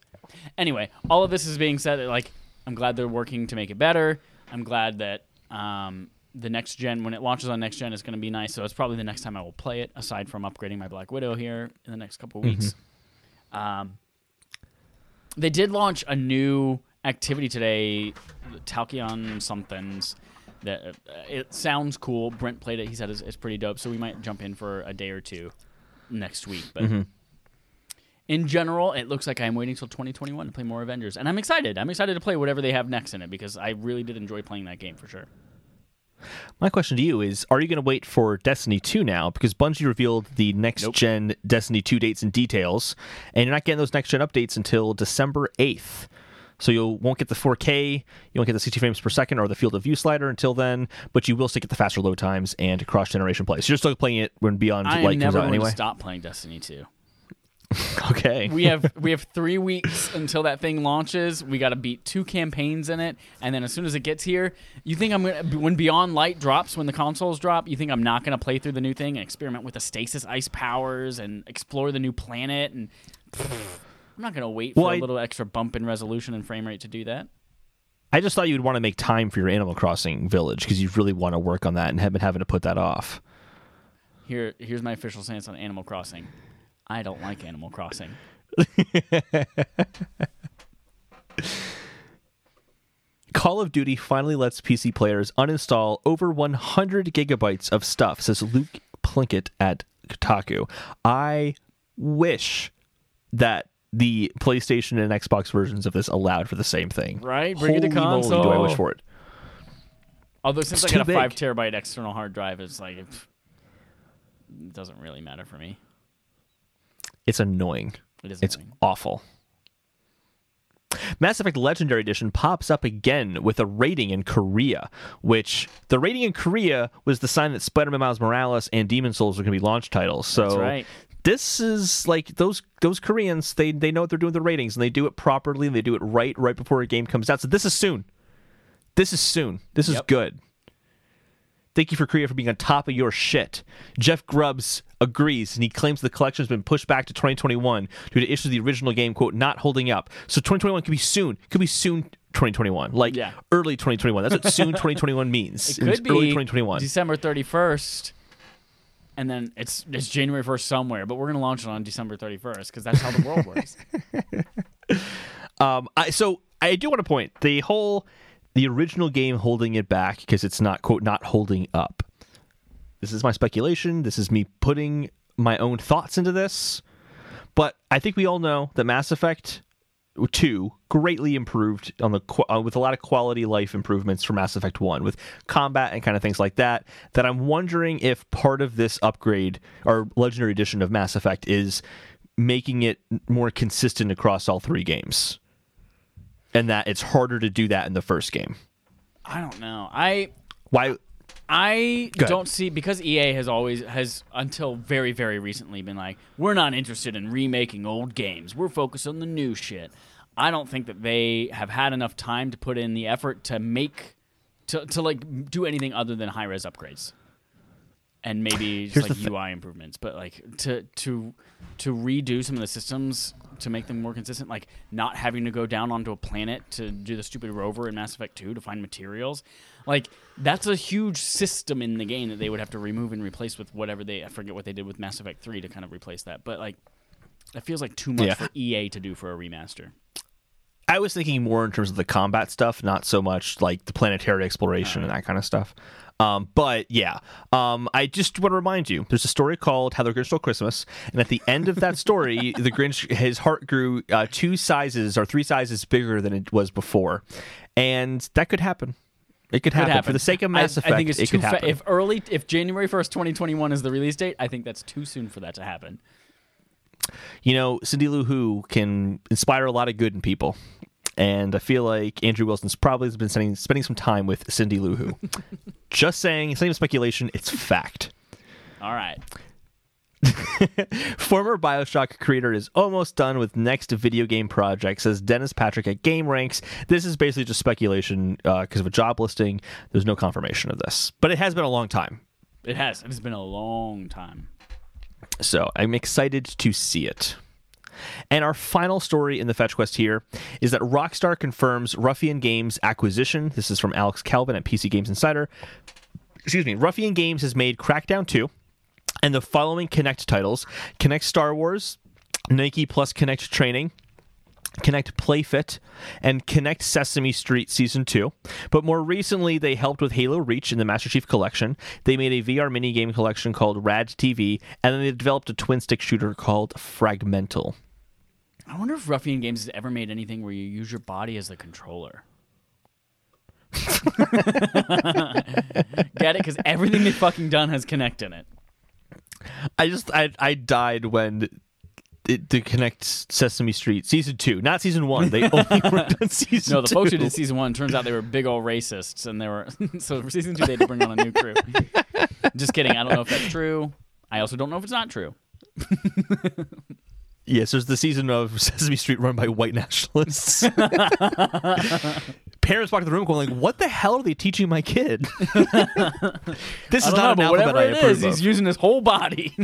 Anyway, all of this is being said. Like, I'm glad they're working to make it better. I'm glad that um, the next gen, when it launches on next gen, is going to be nice. So it's probably the next time I will play it, aside from upgrading my Black Widow here in the next couple weeks. Um, they did launch a new activity today, Tachyon somethings. That uh, it sounds cool. Brent played it. He said it's, it's pretty dope. So we might jump in for a day or two next week. But in general, it looks like I'm waiting till 2021 to play more Avengers, and I'm excited. I'm excited to play whatever they have next in it because I really did enjoy playing that game for sure. My question to you is Are you going to wait for Destiny 2 now? Because Bungie revealed the next Nope. gen Destiny 2 dates and details, and you're not getting those next gen updates until December 8th. So you won't get the 4K, you won't get the 60 frames per second or the field of view slider until then, but you will still get the faster load times and cross generation play. So you're still playing it when Beyond I Light comes out anyway. to stop playing Destiny 2. [laughs] Okay. We have we have three weeks until that thing launches. We got to beat two campaigns in it, and then as soon as it gets here, you think I'm gonna when Beyond Light drops, when the consoles drop, you think I'm not gonna play through the new thing and experiment with the stasis ice powers and explore the new planet and. I'm not gonna wait for Well, a I- little extra bump in resolution and frame rate to do that. I just thought you'd want to make time for your Animal Crossing village because you really want to work on that and have been having to put that off. Here, here's my official stance on Animal Crossing. I don't like Animal Crossing. [laughs] Call of Duty finally lets PC players uninstall over 100 gigabytes of stuff, says Luke Plunkett at Kotaku. I wish that the PlayStation and Xbox versions of this allowed for the same thing. Right? Bring it to Holy moly, do I console. wish for it. Although since It's I got a too five big. terabyte external hard drive, it's like it doesn't really matter for me. It's annoying. It is It's annoying. awful. Mass Effect Legendary Edition pops up again with a rating in Korea, which the rating in Korea was the sign that Spider-Man Miles Morales and Demon's Souls were going to be launch titles. So right. this is like those those Koreans they they know what they're doing with their ratings and they do it properly and they do it right right before a game comes out. So this is soon. This is soon. This is Yep. good. Thank you for Korea for being on top of your shit. Jeff Grubbs agrees, and he claims the collection has been pushed back to 2021 due to issues of the original game, quote, not holding up. So 2021 could be soon. Could be soon 2021. Like Yeah. early 2021. That's what soon [laughs] 2021 means. It could be early 2021. December 31st, and then it's it's January 1st somewhere, but we're gonna launch it on December 31st because that's how the world works. [laughs] Um, I, so I do want to point the whole the original game holding it back because it's not quote not holding up. This is my speculation. This is me putting my own thoughts into this. But I think we all know that Mass Effect 2 greatly improved on the uh, with a lot of quality life improvements for Mass Effect 1 with combat and kind of things like that that I'm wondering if part of this upgrade or legendary edition of Mass Effect is making it more consistent across all three games. And that it's harder to do that in the first game. I don't know. I Why I don't see because EA has always has until very very recently been like we're not interested in remaking old games. We're focused on the new shit. I don't think that they have had enough time to put in the effort to make to to like do anything other than high res upgrades. And maybe just Here's like UI improvements, but like to to to redo some of the systems to make them more consistent, like not having to go down onto a planet to do the stupid rover in Mass Effect 2 to find materials. Like that's a huge system in the game that they would have to remove and replace with whatever they I forget what they did with Mass Effect 3 to kind of replace that. But like that feels like too much Yeah. for EA to do for a remaster. I was thinking more in terms of the combat stuff, not so much like the planetary exploration and uh-huh. that kind of stuff. Um, but yeah, um, I just want to remind you there's a story called How the Grinch Stole Christmas. And at the end of that story, [laughs] the Grinch, his heart grew uh, two sizes or three sizes bigger than it was before. And that could happen. It could happen. For the sake of Mass I, Effect, I think it's it too could fa- happen. if early if January 1st, 2021 is the release date, I think that's too soon for that to happen. you know, Cindy Lou Who can inspire a lot of good in people. And I feel like Andrew Wilson's probably been spending, spending some time with Cindy Lou Who. [laughs] Just saying, it's not even speculation, it's fact. All right. [laughs] Former Bioshock creator is almost done with next video game project, says Dennis Patrick at Game Rant. This is basically just speculation uh, because of a job listing. There's no confirmation of this, but it has been a long time. It has. It has been a long time. So I'm excited to see it. And our final story in the fetch quest here is that Rockstar confirms Ruffian Games acquisition. This is from Alex Calvin at PC Games Insider. Excuse me. Ruffian Games has made Crackdown 2 and the following Kinect titles Kinect Star Wars, Nike Plus Kinect Training, Kinect Playfit, and Kinect Sesame Street Season 2. But more recently, they helped with Halo Reach in the Master Chief Collection. They made a VR minigame collection called Rad TV, and then they developed a twin stick shooter called Fragmental. I wonder if Ruffian Games has ever made anything where you use your body as the controller. Get it? Because everything they've fucking done has Kinect in it. I just I I died when it, to Kinect Sesame Street season two, not season one. They [laughs] only worked on season No, the folks who did season one turns out they were big old racists, and they were [laughs] so for season two they had to bring on a new crew. [laughs] Just kidding. I don't know if that's true. I also don't know if it's not true. Yes, there's the season of [laughs] Sesame Street run by white nationalists. [laughs] Parents walk in the room going like, "What the hell are they teaching my kid?" [laughs] this is not know, an but alphabet whatever I it approve is, he's of. using his whole body.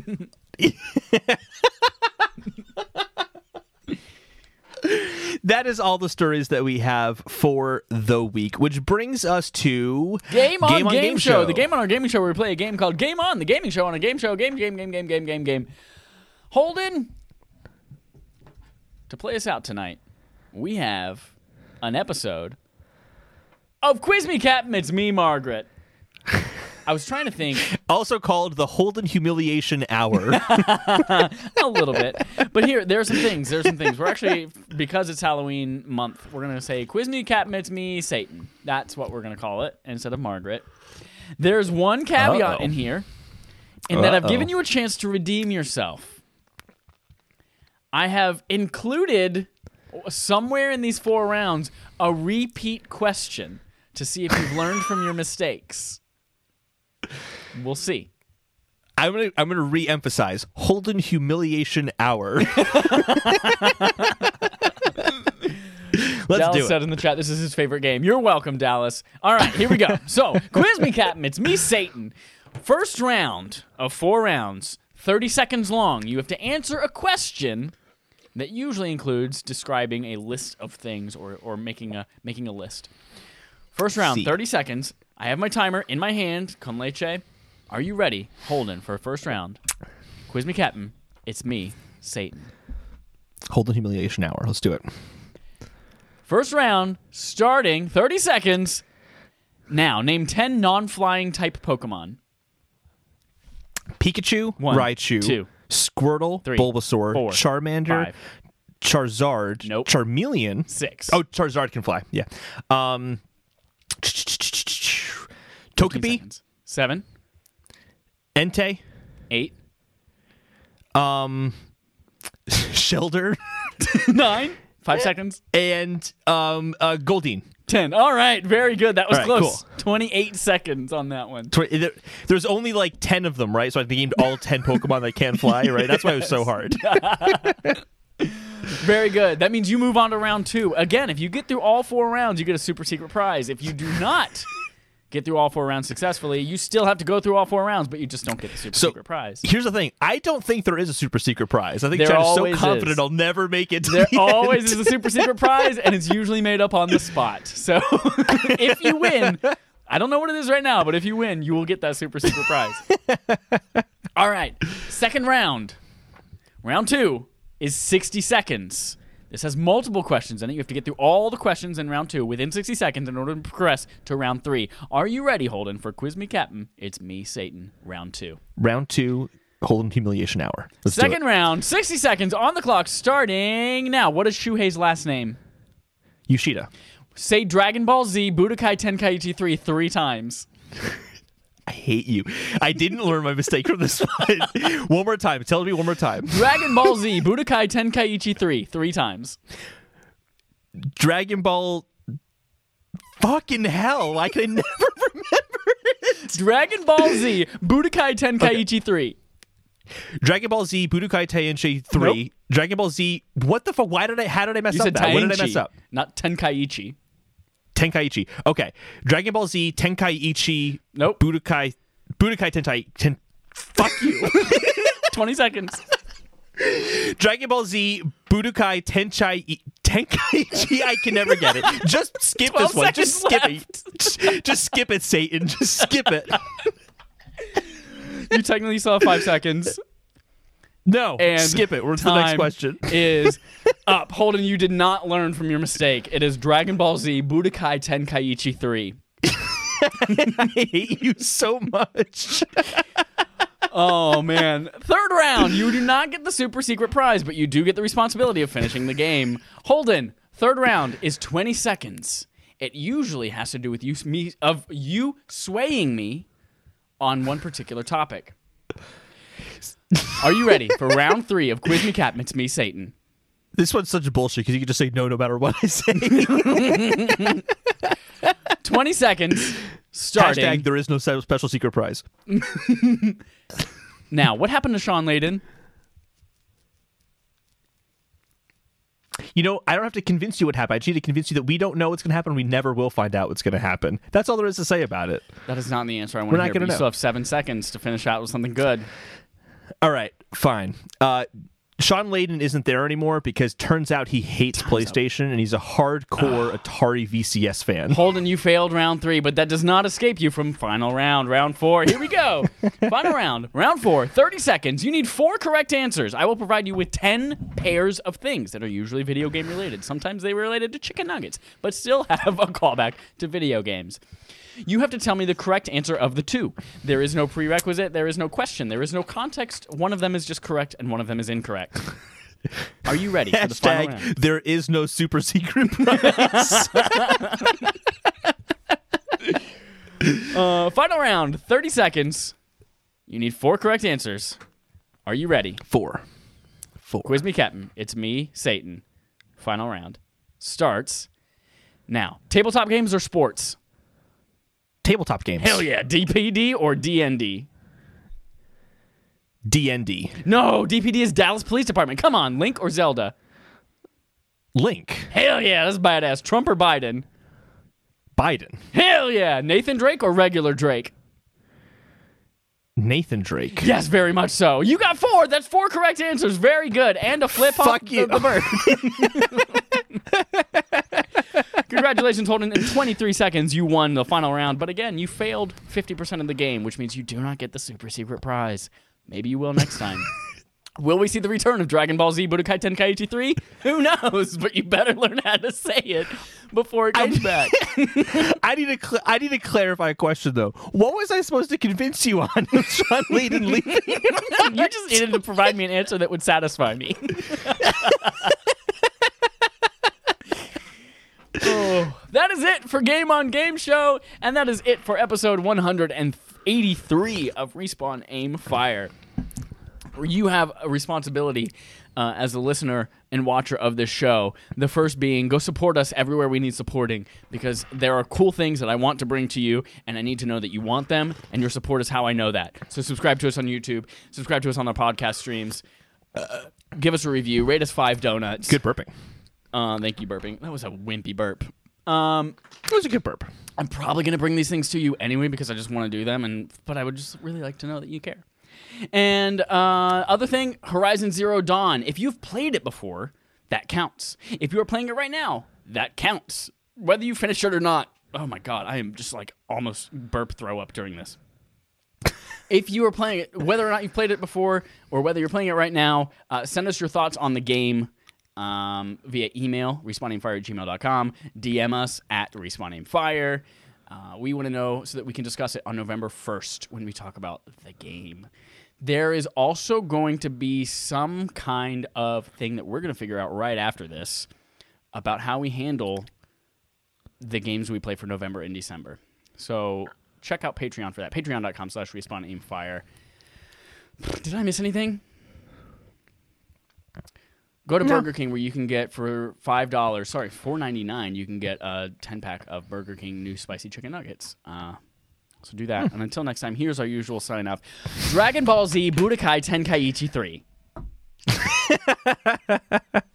That is all the stories that we have for the week, which brings us to Game on Game, show. Show. The game on our gaming show where we play a game called Game On, the gaming show on a game show. Game, game, game, game, game, game, game. Holden, to play us out tonight, we have an episode of Quiz Me, Captain. It's me, Margaret. [laughs] I was trying to think also called the Holden Humiliation Hour. [laughs] a little bit, but here there are some things. There's some things. We're actually because it's Halloween month. We're gonna say Quiz Me, Captain. It's me, Satan. That's what we're gonna call it instead of Margaret. There's one caveat Uh-oh. in here, in that I've given you a chance to redeem yourself. I have included somewhere in these four rounds a repeat question to see if you've learned from your mistakes. We'll see. I'm gonna I'm gonna re-emphasize Holden Humiliation Hour. [laughs] Let's Dallas do it. said in the chat, this is his favorite game. You're welcome, Dallas. All right, here we go. [laughs] So, quiz me, Captain. It's me, Satan. First round of four rounds, 30 seconds long. You have to answer a question that usually includes describing a list of things or, or making a making a list. First round, See. 30 seconds. I have my timer in my hand. Con leche. Are you ready, Holden, for first round? Quiz me, Captain. It's me, Satan. Holden Humiliation Hour. Let's do it. First round, starting 30 seconds. Now, name 10 non flying type Pokemon. Pikachu, One, Raichu, two, Squirtle, three, Bulbasaur, four, Charmander, Five, Charizard, Nope. Charmeleon. six. Oh, Charizard can fly. Yeah. Um, 15 Togepi, seconds. Seven, Entei, eight, um, [laughs] Shellder, [laughs] nine, five [laughs] seconds, and um, uh, Goldeen. 10. All right, very good. That was right, close. 28 seconds on that one. There's only like 10 of them, right? So I named all 10 Pokemon that can fly, right? That's why it was so hard. [laughs] [laughs] Very good. That means you move on to round two. Again, if you get through all four rounds, you get a super secret prize. If you do not get through all four rounds successfully, you still have to go through all four rounds, but you just don't get the super So- secret prize. Here's the thing I don't think there is a super secret prize. I think There is so confident is. I'll never make it to There the always end. is a super secret prize, and it's usually made up on the spot. So [laughs] if you win, I don't know what it is right now, but if you win, you will get that super secret prize. [laughs] All right, second round. Round two is 60 seconds. This has multiple questions in it. You have to get through all the questions in round two within 60 seconds in order to progress to round three. Are you ready, Holden, for Quiz Me Captain? It's me, Satan, round two. Round two, Holden Humiliation Hour. Let's Second round, 60 seconds on the clock, starting now. What is Shuhei's last name? Yoshida. Say Dragon Ball Z Budokai Tenkaichi 3 three times. [laughs] I hate you. I didn't learn my mistake from this one. [laughs] one more time. Tell me one more time. Dragon Ball Z Budokai Tenkaichi 3 three times. Dragon Ball. Fucking hell! I can [laughs] never remember? It. Dragon Ball Z Budokai Tenkaichi 3. Dragon Ball Z Budokai Tenkaichi three. Nope. Dragon Ball Z. What the fuck? Why did I? How did I mess You up that? What did I mess up? not Tenkaichi. Tenkaichi. Okay. Dragon Ball Z Tenkaichi. Nope. Budokai. Budokai Tenkai. Ten, fuck you. [laughs] 20 seconds. Dragon Ball Z Budokai Tenchai Tenkaichi. I can never get it. Just skip this one. Just skip seconds it. Just, [laughs] just skip it, Satan. Just skip it. You technically have five seconds. No. And skip it. We're to the next question. [laughs] is up. Holden, you did not learn from your mistake. It is Dragon Ball Z Budokai Tenkaichi 3. [laughs] I hate you so much. [laughs] Oh man. Third round, you do not get the super secret prize, but you do get the responsibility of finishing the game. Holden, third round is 20 seconds. It usually has to do with you me of you swaying me on one particular topic. Are you ready for round 3 of Quiz Me Captain? It's me, Satan. This one's such a bullshit because you can just say no no matter what I say. [laughs] 20 seconds starting. Hashtag there is no special secret prize. [laughs] Now, what happened to Shawn Layden? You know, I don't have to convince you what happened. I just need to convince you that we don't know what's going to happen. We never will find out what's going to happen. That's all there is to say about it. That is not the answer I want We're to hear. But gonna you know. still have seven seconds to finish out with something good. All right, fine. Uh, Shawn Layden isn't there anymore because turns out he hates PlayStation and he's a hardcore Atari VCS fan. Holden, you failed round three, but that does not escape you from final round. Round four. Here we go. [laughs] final round. Round four. 30 seconds. You need four correct answers. I will provide you with 10 pairs of things that are usually video game related. Sometimes they were related to chicken nuggets, but still [laughs] have a callback to video games. You have to tell me the correct answer of the two. There is no prerequisite, there is no question, there is no context. One of them is just correct and one of them is incorrect. [laughs] Are you ready for the final round? Hashtag there is no super secret prize. [laughs] Uh, final round, 30 seconds. You need four correct answers. Are you ready? Four. Four. Quiz me, Captain. It's me, Satan. Final round starts now. Tabletop games or sports? Tabletop games. Hell yeah. DPD or DND? DND. No, DPD is Dallas Police Department. Come on, Link or Zelda? Link. Hell yeah, that's badass. Trump or Biden? Biden. Hell yeah. Nathan Drake or regular Drake? Nathan Drake. Yes, very much so. You got four. That's four correct answers. Very good. And a flip off Fuck the, you. the bird. [laughs] [laughs] Congratulations, Holden. In 23 seconds, you won the final round. But again, you failed 50% of the game, which means you do not get the super secret prize. Maybe you will next time. [laughs] Will we see the return of Dragon Ball Z Budokai Tenkaichi 3? Who knows? But you better learn how to say it before it comes back. [laughs] I need to cl- I need to clarify a question though. What was I supposed to convince you on? Shawn Layden leaving? you just needed to provide me an answer that would satisfy me. [laughs] [laughs] that is it for Game on Game Show, and that is it for episode 183 of Respawn Aim Fire. You have a responsibility uh, as a listener and watcher of this show. The first being go support us everywhere we need supporting because there are cool things that I want to bring to you, and I need to know that you want them, and your support is how I know that. So subscribe to us on YouTube, subscribe to us on our podcast streams, uh, give us a review, rate us five donuts. Good burping. Uh, thank you, burping. That was a wimpy burp. Um, It was a good burp. I'm probably gonna bring these things to you anyway because I just want to do them, and but I would just really like to know that you care. And uh, other thing, Horizon Zero Dawn. If you've played it before, that counts. If you're playing it right now, that counts. Whether you finish it or not. Oh my god, I am just like almost burp throw up during this. if you are playing it, whether or not you've played it before or whether you're playing it right now, uh, send us your thoughts on the game um, via email, respawnaimfire at gmail.com. DM us at respawnaimfire. Uh, we want to know so that we can discuss it on November 1st when we talk about the game. There is also going to be some kind of thing that we're going to figure out right after this about how we handle the games we play for November and December. So check out Patreon for that. Patreon.com slash respawn aim fire. [sighs] Did I miss anything? Go to No. Burger King where you can get for five dollars, sorry, four ninety nine. You can get a ten pack of Burger King new spicy chicken nuggets. Uh, so do that. and until next time, here's our usual sign off: Dragon Ball Z Budokai Tenkaichi three. [laughs]